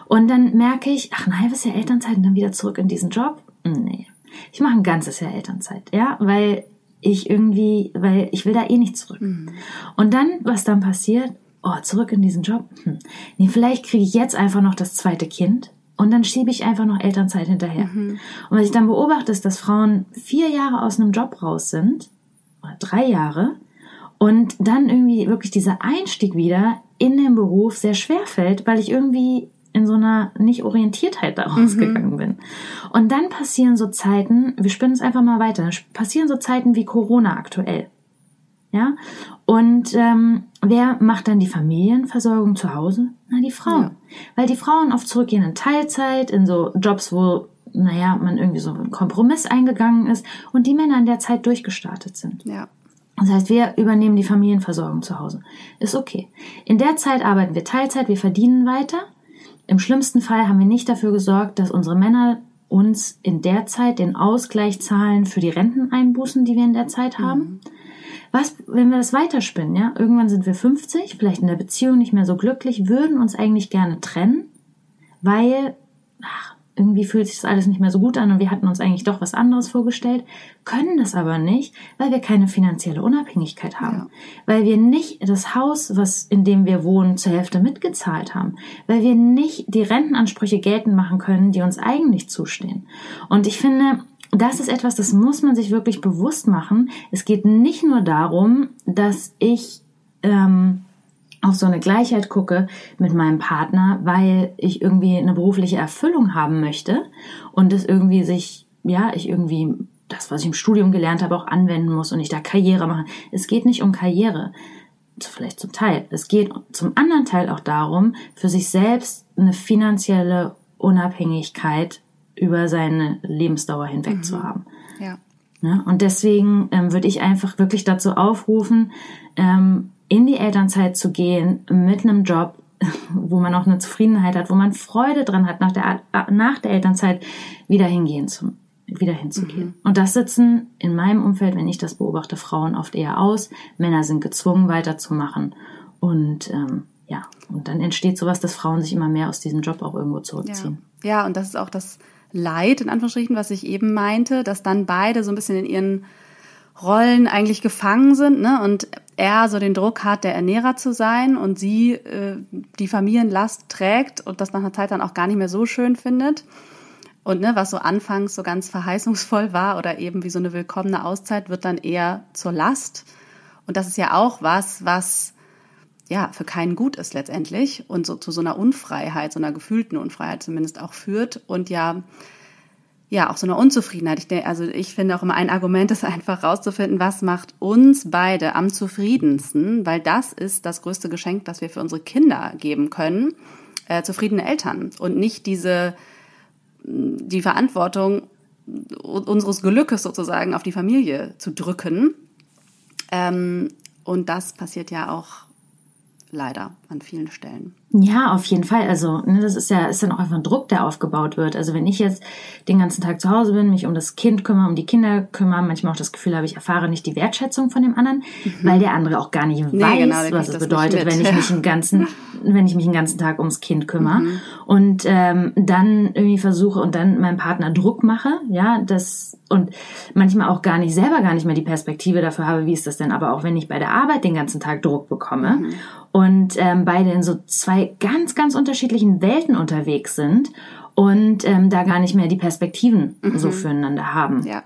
und dann merke ich, ach, ein halbes Jahr Elternzeit und dann wieder zurück in diesen Job? Nee. Ich mache ein ganzes Jahr Elternzeit, ja, weil ich irgendwie, weil ich will da eh nicht zurück. Mhm. Und dann, was dann passiert, oh, zurück in diesen Job? Hm. Nee, vielleicht kriege ich jetzt einfach noch das zweite Kind und dann schiebe ich einfach noch Elternzeit hinterher. Mhm. Und was ich dann beobachte, ist, dass Frauen vier Jahre aus einem Job raus sind, oder drei Jahre, und dann irgendwie wirklich dieser Einstieg wieder in den Beruf sehr schwer fällt, weil ich irgendwie in so einer Nicht-Orientiertheit daraus mhm. gegangen bin. Und dann passieren so Zeiten, wir spinnen es einfach mal weiter, passieren so Zeiten wie Corona aktuell. Ja? Und ähm, wer macht dann die Familienversorgung zu Hause? Na, die Frauen. Ja. Weil die Frauen oft zurückgehen in Teilzeit, in so Jobs, wo, naja, man irgendwie so einen Kompromiss eingegangen ist und die Männer in der Zeit durchgestartet sind. Ja. Das heißt, wir übernehmen die Familienversorgung zu Hause. Ist okay. In der Zeit arbeiten wir Teilzeit, wir verdienen weiter im schlimmsten Fall haben wir nicht dafür gesorgt, dass unsere Männer uns in der Zeit den Ausgleich zahlen für die Renteneinbußen, die wir in der Zeit haben. Mhm. Was, wenn wir das weiterspinnen, ja? Irgendwann sind wir 50, vielleicht in der Beziehung nicht mehr so glücklich, würden uns eigentlich gerne trennen, weil, irgendwie fühlt sich das alles nicht mehr so gut an und wir hatten uns eigentlich doch was anderes vorgestellt, können das aber nicht, weil wir keine finanzielle Unabhängigkeit haben, ja. weil wir nicht das Haus, was in dem wir wohnen, zur Hälfte mitgezahlt haben, weil wir nicht die Rentenansprüche geltend machen können, die uns eigentlich zustehen. Und ich finde, das ist etwas, das muss man sich wirklich bewusst machen. Es geht nicht nur darum, dass ich ähm, auf so eine Gleichheit gucke mit meinem Partner, weil ich irgendwie eine berufliche Erfüllung haben möchte und es irgendwie sich, ja, ich irgendwie das, was ich im Studium gelernt habe, auch anwenden muss und ich da Karriere mache. Es geht nicht um Karriere, vielleicht zum Teil. Es geht zum anderen Teil auch darum, für sich selbst eine finanzielle Unabhängigkeit über seine Lebensdauer hinweg mhm. zu haben. Ja. Ne? Und deswegen ähm, würde ich einfach wirklich dazu aufrufen, ähm, in die Elternzeit zu gehen mit einem Job, wo man auch eine Zufriedenheit hat, wo man Freude dran hat, nach der, nach der Elternzeit wieder hingehen zu, wieder hinzugehen. Mhm. Und das sitzen in meinem Umfeld, wenn ich das beobachte, Frauen oft eher aus. Männer sind gezwungen, weiterzumachen. Und ähm, ja, und dann entsteht sowas, dass Frauen sich immer mehr aus diesem Job auch irgendwo zurückziehen. Ja, ja und das ist auch das Leid, in Anführungsstrichen, was ich eben meinte, dass dann beide so ein bisschen in ihren Rollen eigentlich gefangen sind, ne? Und er so den Druck hat, der Ernährer zu sein und sie äh, die Familienlast trägt und das nach einer Zeit dann auch gar nicht mehr so schön findet. Und ne, was so anfangs so ganz verheißungsvoll war oder eben wie so eine willkommene Auszeit, wird dann eher zur Last. Und das ist ja auch was, was ja für keinen gut ist letztendlich und so zu so einer Unfreiheit, so einer gefühlten Unfreiheit zumindest auch führt und ja ja, auch so eine Unzufriedenheit. Ich, also ich finde auch immer ein Argument ist einfach rauszufinden, was macht uns beide am zufriedensten, weil das ist das größte Geschenk, das wir für unsere Kinder geben können, äh, zufriedene Eltern und nicht diese, die Verantwortung unseres Glückes sozusagen auf die Familie zu drücken. Ähm, und das passiert ja auch leider an vielen Stellen. Ja, auf jeden Fall. Also, ne, das ist ja, ist dann auch einfach ein Druck, der aufgebaut wird. Also, wenn ich jetzt den ganzen Tag zu Hause bin, mich um das Kind kümmere, um die Kinder kümmere, manchmal auch das Gefühl habe, ich erfahre nicht die Wertschätzung von dem anderen, mhm. weil der andere auch gar nicht nee, weiß, genau, was es bedeutet, wenn ich mich den ganzen, wenn ich mich den ganzen Tag ums Kind kümmere. Mhm. Und ähm, dann irgendwie versuche und dann meinem Partner Druck mache, ja, das und manchmal auch gar nicht selber gar nicht mehr die Perspektive dafür habe, wie ist das denn aber auch, wenn ich bei der Arbeit den ganzen Tag Druck bekomme. Mhm und ähm, beide in so zwei ganz, ganz unterschiedlichen Welten unterwegs sind und ähm, da gar nicht mehr die Perspektiven mhm. so füreinander haben. Ja.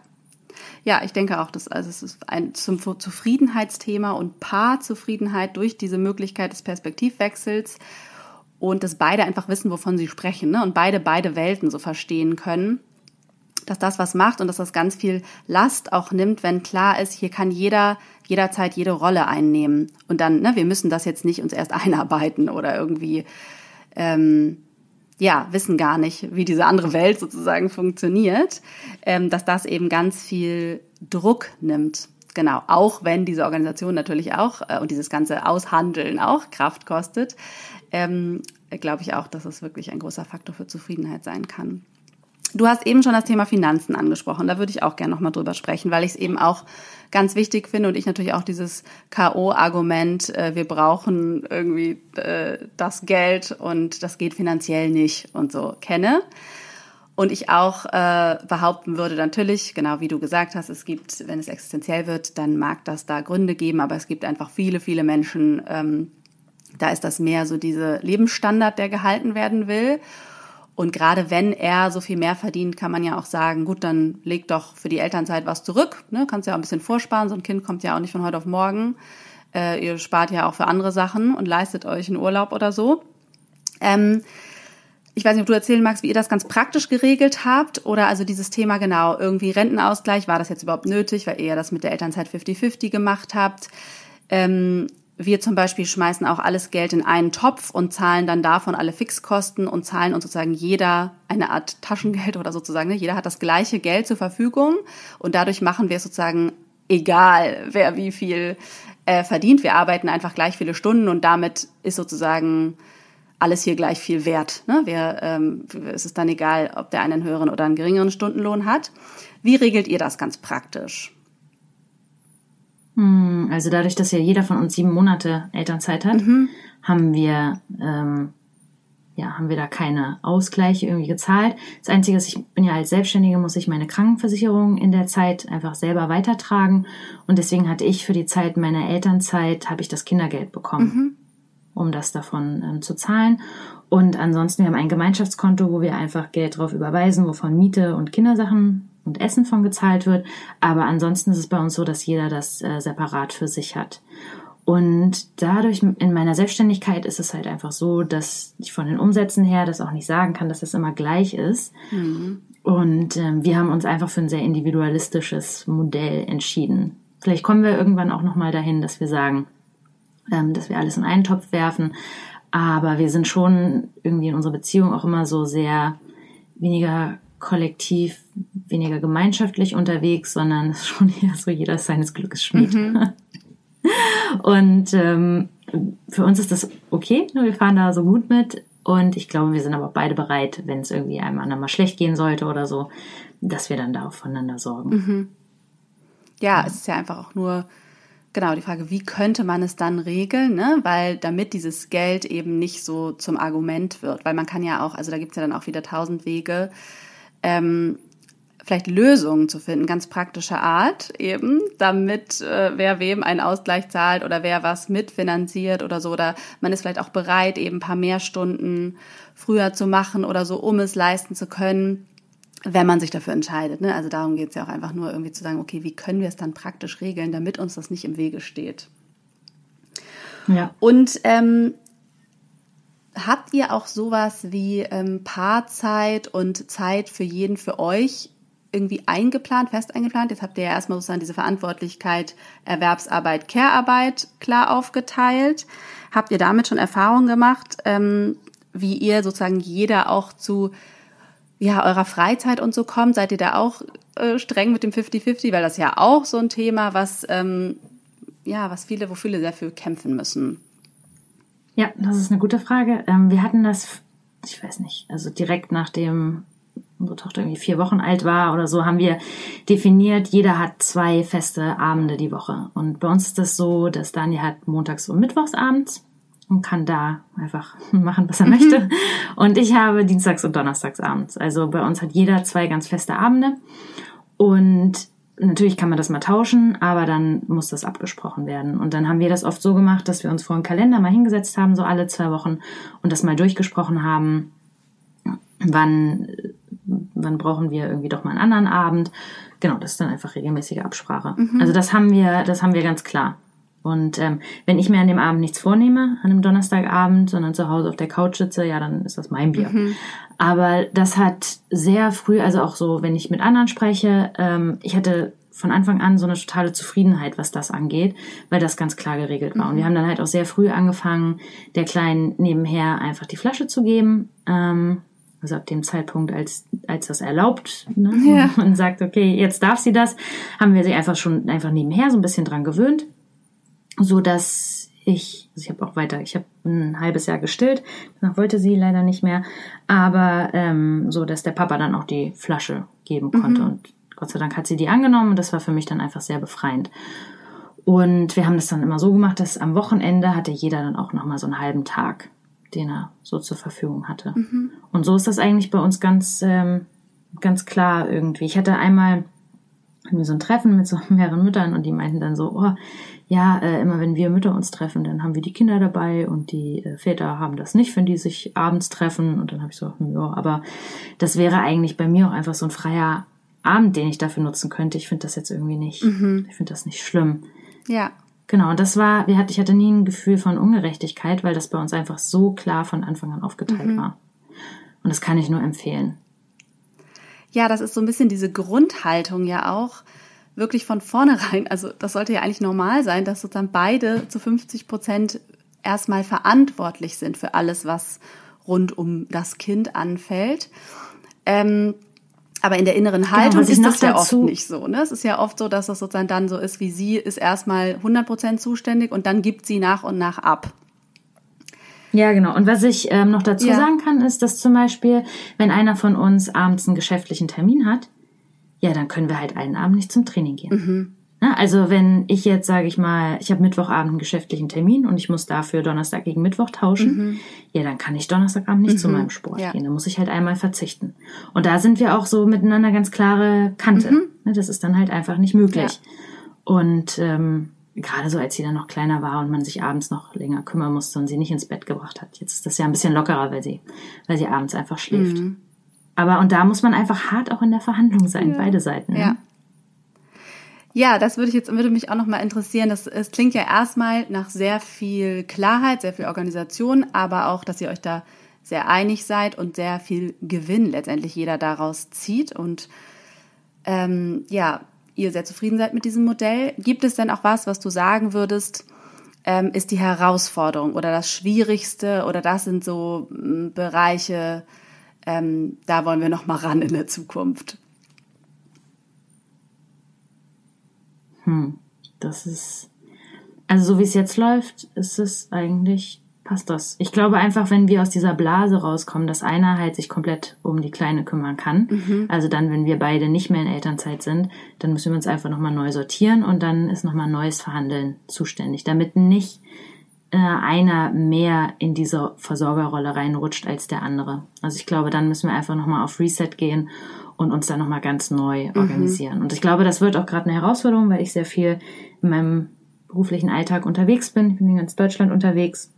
Ja, ich denke auch, dass also es ist ein zum Zufriedenheitsthema und Paarzufriedenheit durch diese Möglichkeit des Perspektivwechsels und dass beide einfach wissen, wovon sie sprechen, ne? Und beide beide Welten so verstehen können dass das was macht und dass das ganz viel Last auch nimmt, wenn klar ist, hier kann jeder jederzeit jede Rolle einnehmen. Und dann, ne, wir müssen das jetzt nicht uns erst einarbeiten oder irgendwie, ähm, ja, wissen gar nicht, wie diese andere Welt sozusagen funktioniert, ähm, dass das eben ganz viel Druck nimmt. Genau, auch wenn diese Organisation natürlich auch äh, und dieses ganze Aushandeln auch Kraft kostet, ähm, glaube ich auch, dass es wirklich ein großer Faktor für Zufriedenheit sein kann. Du hast eben schon das Thema Finanzen angesprochen. Da würde ich auch gerne nochmal drüber sprechen, weil ich es eben auch ganz wichtig finde und ich natürlich auch dieses K.O.-Argument, äh, wir brauchen irgendwie äh, das Geld und das geht finanziell nicht und so kenne. Und ich auch äh, behaupten würde, natürlich, genau wie du gesagt hast, es gibt, wenn es existenziell wird, dann mag das da Gründe geben, aber es gibt einfach viele, viele Menschen, ähm, da ist das mehr so diese Lebensstandard, der gehalten werden will. Und gerade wenn er so viel mehr verdient, kann man ja auch sagen, gut, dann leg doch für die Elternzeit was zurück. Ne? Kannst ja auch ein bisschen vorsparen. So ein Kind kommt ja auch nicht von heute auf morgen. Äh, ihr spart ja auch für andere Sachen und leistet euch einen Urlaub oder so. Ähm, ich weiß nicht, ob du erzählen magst, wie ihr das ganz praktisch geregelt habt oder also dieses Thema genau, irgendwie Rentenausgleich, war das jetzt überhaupt nötig, weil ihr das mit der Elternzeit 50-50 gemacht habt? Ähm, wir zum Beispiel schmeißen auch alles Geld in einen Topf und zahlen dann davon alle Fixkosten und zahlen uns sozusagen jeder eine Art Taschengeld oder sozusagen, ne? jeder hat das gleiche Geld zur Verfügung und dadurch machen wir es sozusagen egal, wer wie viel äh, verdient. Wir arbeiten einfach gleich viele Stunden und damit ist sozusagen alles hier gleich viel wert. Ne? Wir, ähm, es ist dann egal, ob der einen höheren oder einen geringeren Stundenlohn hat. Wie regelt ihr das ganz praktisch? Hm, also dadurch, dass ja jeder von uns sieben Monate Elternzeit hat, mhm. haben wir ähm, ja haben wir da keine Ausgleiche irgendwie gezahlt. Das Einzige ist, ich bin ja als Selbstständige, muss ich meine Krankenversicherung in der Zeit einfach selber weitertragen und deswegen hatte ich für die Zeit meiner Elternzeit habe ich das Kindergeld bekommen. Mhm. um das davon ähm, zu zahlen. Und ansonsten, wir haben ein Gemeinschaftskonto, wo wir einfach Geld drauf überweisen, wovon Miete und Kindersachen und Essen von gezahlt wird. Aber ansonsten ist es bei uns so, dass jeder das äh, separat für sich hat. Und dadurch in meiner Selbstständigkeit ist es halt einfach so, dass ich von den Umsätzen her das auch nicht sagen kann, dass das immer gleich ist. Mhm. Und ähm, wir haben uns einfach für ein sehr individualistisches Modell entschieden. Vielleicht kommen wir irgendwann auch nochmal dahin, dass wir sagen, ähm, dass wir alles in einen Topf werfen. Aber wir sind schon irgendwie in unserer Beziehung auch immer so sehr weniger kollektiv, weniger gemeinschaftlich unterwegs, sondern schon eher so, jeder seines Glückes Schmied. Mhm. Und ähm, für uns ist das okay, ne? wir fahren da so gut mit. Und ich glaube, wir sind aber beide bereit, wenn es irgendwie einem anderen mal schlecht gehen sollte oder so, dass wir dann da auch voneinander sorgen. Mhm. Ja, ja, es ist ja einfach auch nur genau die Frage, wie könnte man es dann regeln, ne? Weil damit dieses Geld eben nicht so zum Argument wird. Weil man kann ja auch, also da gibt es ja dann auch wieder tausend Wege, ähm, vielleicht Lösungen zu finden, ganz praktischer Art eben, damit äh, wer wem einen Ausgleich zahlt oder wer was mitfinanziert oder so. Oder man ist vielleicht auch bereit, eben ein paar mehr Stunden früher zu machen oder so, um es leisten zu können, wenn man sich dafür entscheidet. Ne? Also darum geht es ja auch einfach nur irgendwie zu sagen, okay, wie können wir es dann praktisch regeln, damit uns das nicht im Wege steht. Ja. Und ähm, habt ihr auch sowas wie ähm, Paarzeit und Zeit für jeden für euch irgendwie eingeplant, fest eingeplant? Jetzt habt ihr ja erstmal sozusagen diese Verantwortlichkeit Erwerbsarbeit, Care-Arbeit klar aufgeteilt. Habt ihr damit schon Erfahrungen gemacht, ähm, wie ihr sozusagen jeder auch zu ja, eurer Freizeit und so kommt? Seid ihr da auch äh, streng mit dem 50-50? Weil das ja auch so ein Thema, was, ähm, ja, was viele, wo viele sehr viel kämpfen müssen. Ja, das ist eine gute Frage. Ähm, wir hatten das, ich weiß nicht, also direkt nachdem unsere Tochter irgendwie vier Wochen alt war oder so, haben wir definiert, jeder hat zwei feste Abende die Woche. Und bei uns ist das so, dass Daniel hat montags und mittwochs abends und kann da einfach machen, was er möchte. Und ich habe Dienstags und Donnerstags abends. Also bei uns hat jeder zwei ganz feste Abende. Und natürlich kann man das mal tauschen, aber dann muss das abgesprochen werden. Und dann haben wir das oft so gemacht, dass wir uns vor einen Kalender mal hingesetzt haben, so alle zwei Wochen, und das mal durchgesprochen haben, wann, wann brauchen wir irgendwie doch mal einen anderen Abend. Genau, das ist dann einfach regelmäßige Absprache. Mhm. Also das haben wir, das haben wir ganz klar. Und ähm, wenn ich mir an dem Abend nichts vornehme, an einem Donnerstagabend, sondern zu Hause auf der Couch sitze, ja, dann ist das mein Bier. Mhm. Aber das hat sehr früh, also auch so, wenn ich mit anderen spreche, ähm, ich hatte von Anfang an so eine totale Zufriedenheit, was das angeht, weil das ganz klar geregelt war. Mhm. Und wir haben dann halt auch sehr früh angefangen, der Kleinen nebenher einfach die Flasche zu geben. Ähm, also ab dem Zeitpunkt, als, als das erlaubt, ne? ja. man sagt, okay, jetzt darf sie das, haben wir sie einfach schon einfach nebenher so ein bisschen dran gewöhnt so dass ich, also ich habe auch weiter, ich habe ein halbes Jahr gestillt, danach wollte sie leider nicht mehr, aber ähm, so, dass der Papa dann auch die Flasche geben konnte mhm. und Gott sei Dank hat sie die angenommen und das war für mich dann einfach sehr befreiend. Und wir haben das dann immer so gemacht, dass am Wochenende hatte jeder dann auch nochmal so einen halben Tag, den er so zur Verfügung hatte. Mhm. Und so ist das eigentlich bei uns ganz, ähm, ganz klar irgendwie. Ich hatte einmal irgendwie so ein Treffen mit so mehreren Müttern und die meinten dann so, oh, ja, äh, immer wenn wir Mütter uns treffen, dann haben wir die Kinder dabei und die äh, Väter haben das nicht, wenn die sich abends treffen. Und dann habe ich so, hm, ja, aber das wäre eigentlich bei mir auch einfach so ein freier Abend, den ich dafür nutzen könnte. Ich finde das jetzt irgendwie nicht, mhm. ich finde das nicht schlimm. Ja. Genau, und das war, wir hatten, ich hatte nie ein Gefühl von Ungerechtigkeit, weil das bei uns einfach so klar von Anfang an aufgeteilt mhm. war. Und das kann ich nur empfehlen. Ja, das ist so ein bisschen diese Grundhaltung ja auch, wirklich von vornherein, also das sollte ja eigentlich normal sein, dass sozusagen beide zu 50 Prozent erstmal verantwortlich sind für alles, was rund um das Kind anfällt. Ähm, aber in der inneren genau, Haltung genau, ist das ja oft nicht so. Ne? Es ist ja oft so, dass das sozusagen dann so ist, wie sie ist erstmal 100 Prozent zuständig und dann gibt sie nach und nach ab. Ja, genau. Und was ich ähm, noch dazu ja. sagen kann, ist, dass zum Beispiel, wenn einer von uns abends einen geschäftlichen Termin hat, ja, dann können wir halt einen Abend nicht zum Training gehen. Mhm. Na, also wenn ich jetzt, sage ich mal, ich habe Mittwochabend einen geschäftlichen Termin und ich muss dafür Donnerstag gegen Mittwoch tauschen, mhm. ja, dann kann ich Donnerstagabend nicht mhm. zu meinem Sport ja. gehen. Da muss ich halt einmal verzichten. Und da sind wir auch so miteinander ganz klare Kante. Mhm. Ne, das ist dann halt einfach nicht möglich. Ja. Und ähm, gerade so, als sie dann noch kleiner war und man sich abends noch länger kümmern musste und sie nicht ins Bett gebracht hat. Jetzt ist das ja ein bisschen lockerer, weil sie, weil sie abends einfach schläft. Mhm. Aber und da muss man einfach hart auch in der Verhandlung sein, ja. beide Seiten. Ja. Ja, das würde ich jetzt würde mich auch noch mal interessieren. Das es klingt ja erstmal nach sehr viel Klarheit, sehr viel Organisation, aber auch, dass ihr euch da sehr einig seid und sehr viel Gewinn letztendlich jeder daraus zieht und ähm, ja, ihr sehr zufrieden seid mit diesem Modell. Gibt es denn auch was, was du sagen würdest, ähm, ist die Herausforderung oder das Schwierigste oder das sind so ähm, Bereiche, ähm, da wollen wir noch mal ran in der Zukunft? Hm, das ist, also so wie es jetzt läuft, ist es eigentlich, passt das. Ich glaube einfach, wenn wir aus dieser Blase rauskommen, dass einer halt sich komplett um die Kleine kümmern kann, mhm. also dann, wenn wir beide nicht mehr in Elternzeit sind, dann müssen wir uns einfach nochmal neu sortieren und dann ist nochmal neues Verhandeln zuständig, damit nicht äh, einer mehr in diese Versorgerrolle reinrutscht als der andere. Also ich glaube, dann müssen wir einfach nochmal auf Reset gehen und uns dann nochmal ganz neu mhm. organisieren. Mhm. Und ich glaube, das wird auch gerade eine Herausforderung, weil ich sehr viel in meinem beruflichen Alltag unterwegs bin. Ich bin in ganz Deutschland unterwegs.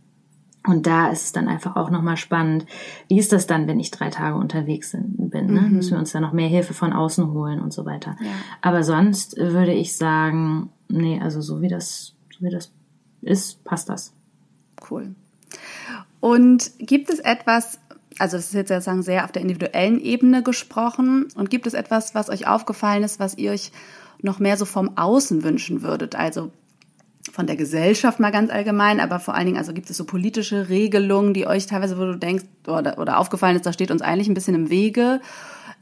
Und da ist es dann einfach auch nochmal spannend. Wie ist das dann, wenn ich drei Tage unterwegs bin? Ne? Mhm. Müssen wir uns da noch mehr Hilfe von außen holen und so weiter. Ja. Aber sonst würde ich sagen, nee, also so wie das, so wie das ist, passt das. Cool. Und gibt es etwas, also das ist jetzt sozusagen sehr auf der individuellen Ebene gesprochen. Und gibt es etwas, was euch aufgefallen ist, was ihr euch noch mehr so vom Außen wünschen würdet? Also von der Gesellschaft mal ganz allgemein, aber vor allen Dingen, also gibt es so politische Regelungen, die euch teilweise, wo du denkst, oder, oder aufgefallen ist, da steht uns eigentlich ein bisschen im Wege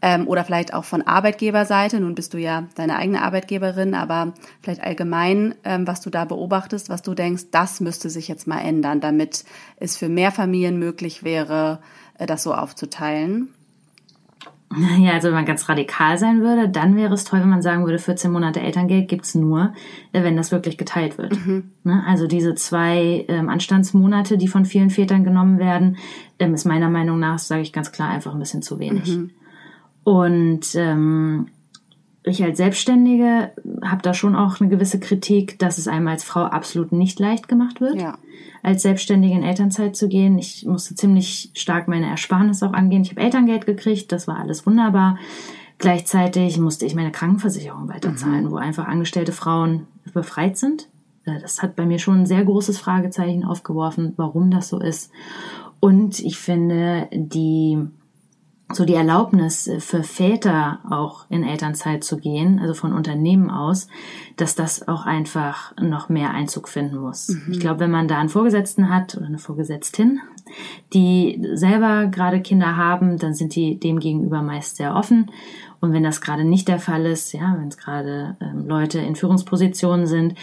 ähm, oder vielleicht auch von Arbeitgeberseite. Nun bist du ja deine eigene Arbeitgeberin, aber vielleicht allgemein, ähm, was du da beobachtest, was du denkst, das müsste sich jetzt mal ändern, damit es für mehr Familien möglich wäre, äh, das so aufzuteilen. Ja, also wenn man ganz radikal sein würde, dann wäre es toll, wenn man sagen würde, 14 Monate Elterngeld gibt's nur, äh, wenn das wirklich geteilt wird. Mhm. Ne? Also diese zwei ähm, Anstandsmonate, die von vielen Vätern genommen werden, ähm, ist meiner Meinung nach, sage ich ganz klar, einfach ein bisschen zu wenig. Mhm. Und ähm, ich als Selbstständige habe da schon auch eine gewisse Kritik, dass es einem als Frau absolut nicht leicht gemacht wird, ja. als Selbstständige in Elternzeit zu gehen. Ich musste ziemlich stark meine Ersparnisse auch angehen. Ich habe Elterngeld gekriegt, das war alles wunderbar. Gleichzeitig musste ich meine Krankenversicherung weiterzahlen, mhm. wo einfach angestellte Frauen befreit sind. Äh, das hat bei mir schon ein sehr großes Fragezeichen aufgeworfen, warum das so ist. Und ich finde, die so die Erlaubnis für Väter auch in Elternzeit zu gehen, also von Unternehmen aus, dass das auch einfach noch mehr Einzug finden muss. Mhm. Ich glaube, wenn man da einen Vorgesetzten hat oder eine Vorgesetztin, die selber gerade Kinder haben, dann sind die dem gegenüber meist sehr offen. Und wenn das gerade nicht der Fall ist, ja, wenn es gerade ähm, Leute in Führungspositionen sind,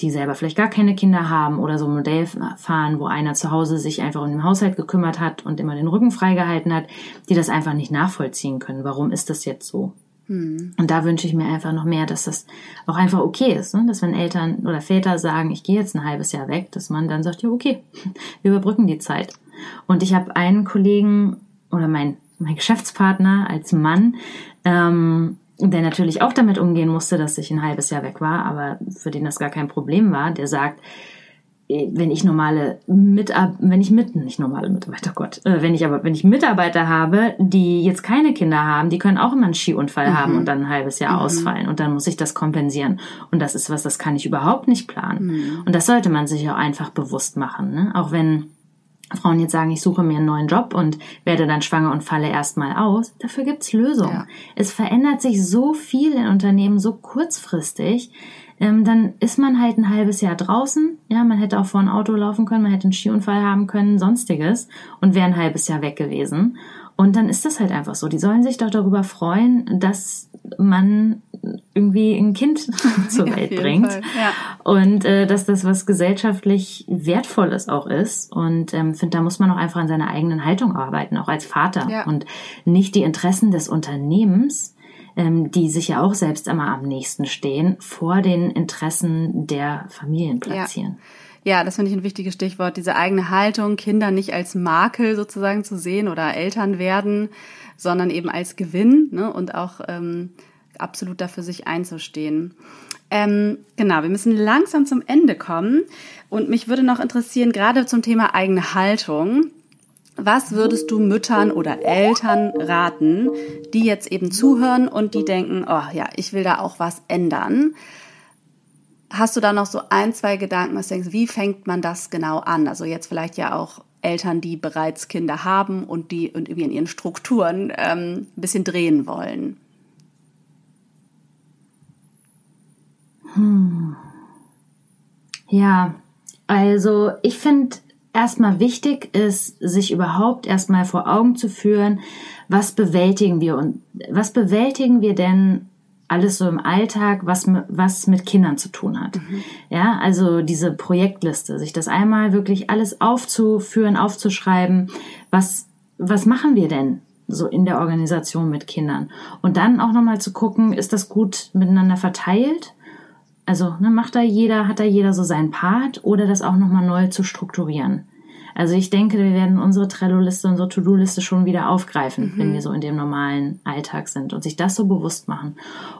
die selber vielleicht gar keine Kinder haben oder so ein Modell fahren, wo einer zu Hause sich einfach um den Haushalt gekümmert hat und immer den Rücken freigehalten hat, die das einfach nicht nachvollziehen können. Warum ist das jetzt so? Hm. Und da wünsche ich mir einfach noch mehr, dass das auch einfach okay ist, ne? dass wenn Eltern oder Väter sagen, ich gehe jetzt ein halbes Jahr weg, dass man dann sagt, ja okay, wir überbrücken die Zeit. Und ich habe einen Kollegen oder mein, mein Geschäftspartner als Mann, ähm, der natürlich auch damit umgehen musste, dass ich ein halbes Jahr weg war, aber für den das gar kein Problem war, der sagt, äh, wenn ich normale Mitarbeiter, wenn ich mit, nicht normale Mitarbeiter, Gott, äh, wenn ich aber, wenn ich Mitarbeiter habe, die jetzt keine Kinder haben, die können auch immer einen Skiunfall mhm. haben und dann ein halbes Jahr mhm. ausfallen und dann muss ich das kompensieren. Und das ist was, das kann ich überhaupt nicht planen. Mhm. Und das sollte man sich auch einfach bewusst machen, ne? Auch wenn Frauen jetzt sagen, ich suche mir einen neuen Job und werde dann schwanger und falle erstmal aus, dafür gibt's Lösungen. Ja. Es verändert sich so viel in Unternehmen so kurzfristig. Ähm, dann ist man halt ein halbes Jahr draußen. Ja, man hätte auch vor ein Auto laufen können, man hätte einen Skiunfall haben können, sonstiges und wäre ein halbes Jahr weg gewesen. Und dann ist das halt einfach so. Die sollen sich doch darüber freuen, dass man irgendwie ein Kind zur Welt bringt. Ja. Und äh, dass das was gesellschaftlich Wertvolles auch ist. Und ähm, finde, da muss man auch einfach an seiner eigenen Haltung arbeiten, auch als Vater. Ja. Und nicht die Interessen des Unternehmens, ähm, die sich ja auch selbst immer am nächsten stehen, vor den Interessen der Familien platzieren. Ja. Ja, das finde ich ein wichtiges Stichwort. Diese eigene Haltung, Kinder nicht als Makel sozusagen zu sehen oder Eltern werden, sondern eben als Gewinn ne, und auch ähm, absolut dafür sich einzustehen. Ähm, genau, wir müssen langsam zum Ende kommen. Und mich würde noch interessieren, gerade zum Thema eigene Haltung, was würdest du Müttern oder Eltern raten, die jetzt eben zuhören und die denken, oh ja, ich will da auch was ändern? Hast du da noch so ein, zwei Gedanken, was denkst, wie fängt man das genau an? Also jetzt vielleicht ja auch Eltern, die bereits Kinder haben und die und irgendwie in ihren Strukturen ähm, ein bisschen drehen wollen. Hm. Ja, also ich finde erstmal wichtig ist, sich überhaupt erstmal vor Augen zu führen, was bewältigen wir und was bewältigen wir denn alles so im Alltag, was, was mit Kindern zu tun hat. Mhm. Ja, also diese Projektliste, sich das einmal wirklich alles aufzuführen, aufzuschreiben, was, was machen wir denn so in der Organisation mit Kindern? Und dann auch nochmal zu gucken, ist das gut miteinander verteilt? Also ne, macht da jeder, hat da jeder so seinen Part oder das auch nochmal neu zu strukturieren. Also ich denke, wir werden unsere Trello-Liste, unsere To-Do-Liste schon wieder aufgreifen, mhm. wenn wir so in dem normalen Alltag sind und sich das so bewusst machen.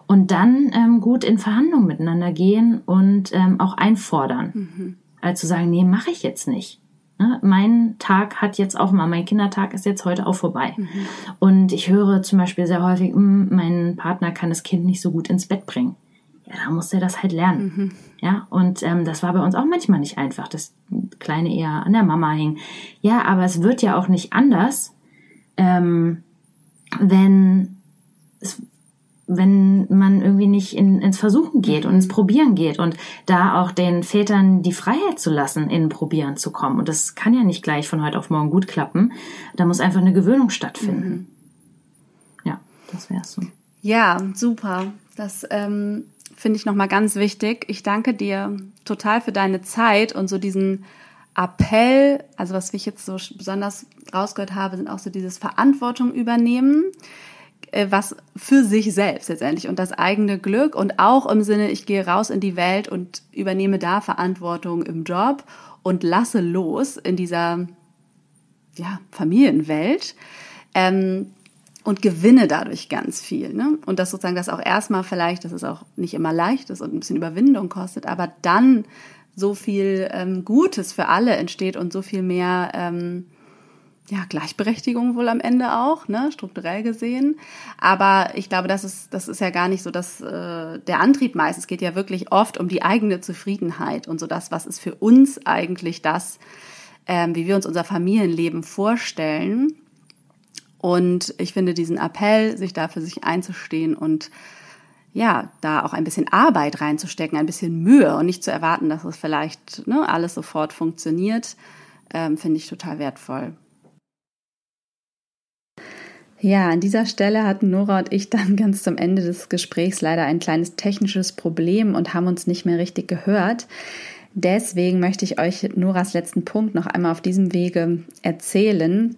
Und dann ähm, gut in Verhandlungen miteinander gehen und ähm, auch einfordern. Mhm. Also zu sagen, nee, mache ich jetzt nicht. Ne? Mein Tag hat jetzt auch mal, mein Kindertag ist jetzt heute auch vorbei. Mhm. Und ich höre zum Beispiel sehr häufig, hm, mein Partner kann das Kind nicht so gut ins Bett bringen ja, da muss er das halt lernen. Ja, und ähm, das war bei uns auch manchmal nicht einfach, dass Kleine eher an der Mama hing. Ja, aber es wird ja auch nicht anders, ähm, wenn es, wenn man irgendwie nicht in, ins Versuchen geht und ins Probieren geht und da auch den Vätern die Freiheit zu lassen, in Probieren zu kommen. Und das kann ja nicht gleich von heute auf morgen gut klappen. Da muss einfach eine Gewöhnung stattfinden. Mhm. Ja, das wäre so. Ja, super. Das ähm, finde ich nochmal ganz wichtig. Ich danke dir total für deine Zeit und so diesen Appell, also was ich jetzt so besonders rausgehört habe, sind auch so dieses Verantwortung übernehmen, äh, was für sich selbst letztendlich und das eigene Glück und auch im Sinne, ich gehe raus in die Welt und übernehme da Verantwortung im Job und lasse los in dieser ja, Familienwelt. Ähm, und gewinne dadurch ganz viel. Ne? Und das sozusagen das auch erstmal vielleicht, dass es auch nicht immer leicht ist und ein bisschen Überwindung kostet, aber dann so viel ähm, Gutes für alle entsteht und so viel mehr ähm, ja, Gleichberechtigung wohl am Ende auch, ne, strukturell gesehen. Aber ich glaube, das ist, das ist ja gar nicht so dass äh, der Antrieb meist. Es geht ja wirklich oft um die eigene Zufriedenheit und so das, was ist für uns eigentlich das, ähm, wie wir uns unser Familienleben vorstellen und ich finde diesen Appell, sich da für sich einzustehen und ja, da auch ein bisschen Arbeit reinzustecken, ein bisschen Mühe und nicht zu erwarten, dass es vielleicht ne, alles sofort funktioniert, ähm, finde ich total wertvoll. Ja, an dieser Stelle hatten Nora und ich dann ganz zum Ende des Gesprächs leider ein kleines technisches Problem und haben uns nicht mehr richtig gehört. Deswegen möchte ich euch Noras letzten Punkt noch einmal auf diesem Wege erzählen.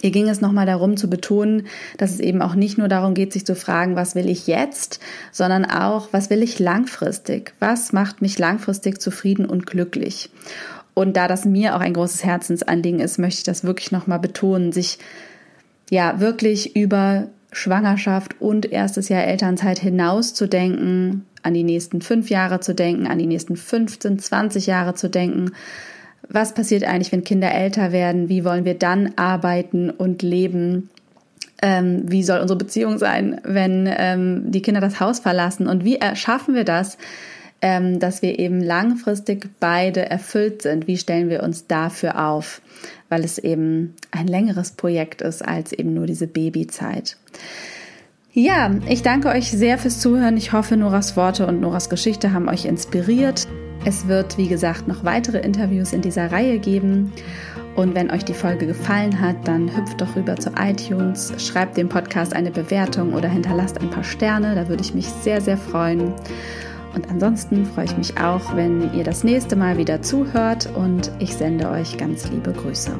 Hier ging es nochmal darum zu betonen, dass es eben auch nicht nur darum geht, sich zu fragen, was will ich jetzt, sondern auch, was will ich langfristig? Was macht mich langfristig zufrieden und glücklich? Und da das mir auch ein großes Herzensanliegen ist, möchte ich das wirklich nochmal betonen, sich ja wirklich über Schwangerschaft und erstes Jahr Elternzeit hinaus zu denken, an die nächsten fünf Jahre zu denken, an die nächsten 15, 20 Jahre zu denken was passiert eigentlich, wenn Kinder älter werden? Wie wollen wir dann arbeiten und leben? Ähm, wie soll unsere Beziehung sein, wenn ähm, die Kinder das Haus verlassen? Und wie erschaffen wir das, ähm, dass wir eben langfristig beide erfüllt sind? Wie stellen wir uns dafür auf? Weil es eben ein längeres Projekt ist als eben nur diese Babyzeit. Ja, ich danke euch sehr fürs Zuhören. Ich hoffe, Noras Worte und Noras Geschichte haben euch inspiriert. Es wird, wie gesagt, noch weitere Interviews in dieser Reihe geben. Und wenn euch die Folge gefallen hat, dann hüpft doch rüber zu iTunes, schreibt dem Podcast eine Bewertung oder hinterlasst ein paar Sterne. Da würde ich mich sehr, sehr freuen. Und ansonsten freue ich mich auch, wenn ihr das nächste Mal wieder zuhört und ich sende euch ganz liebe Grüße.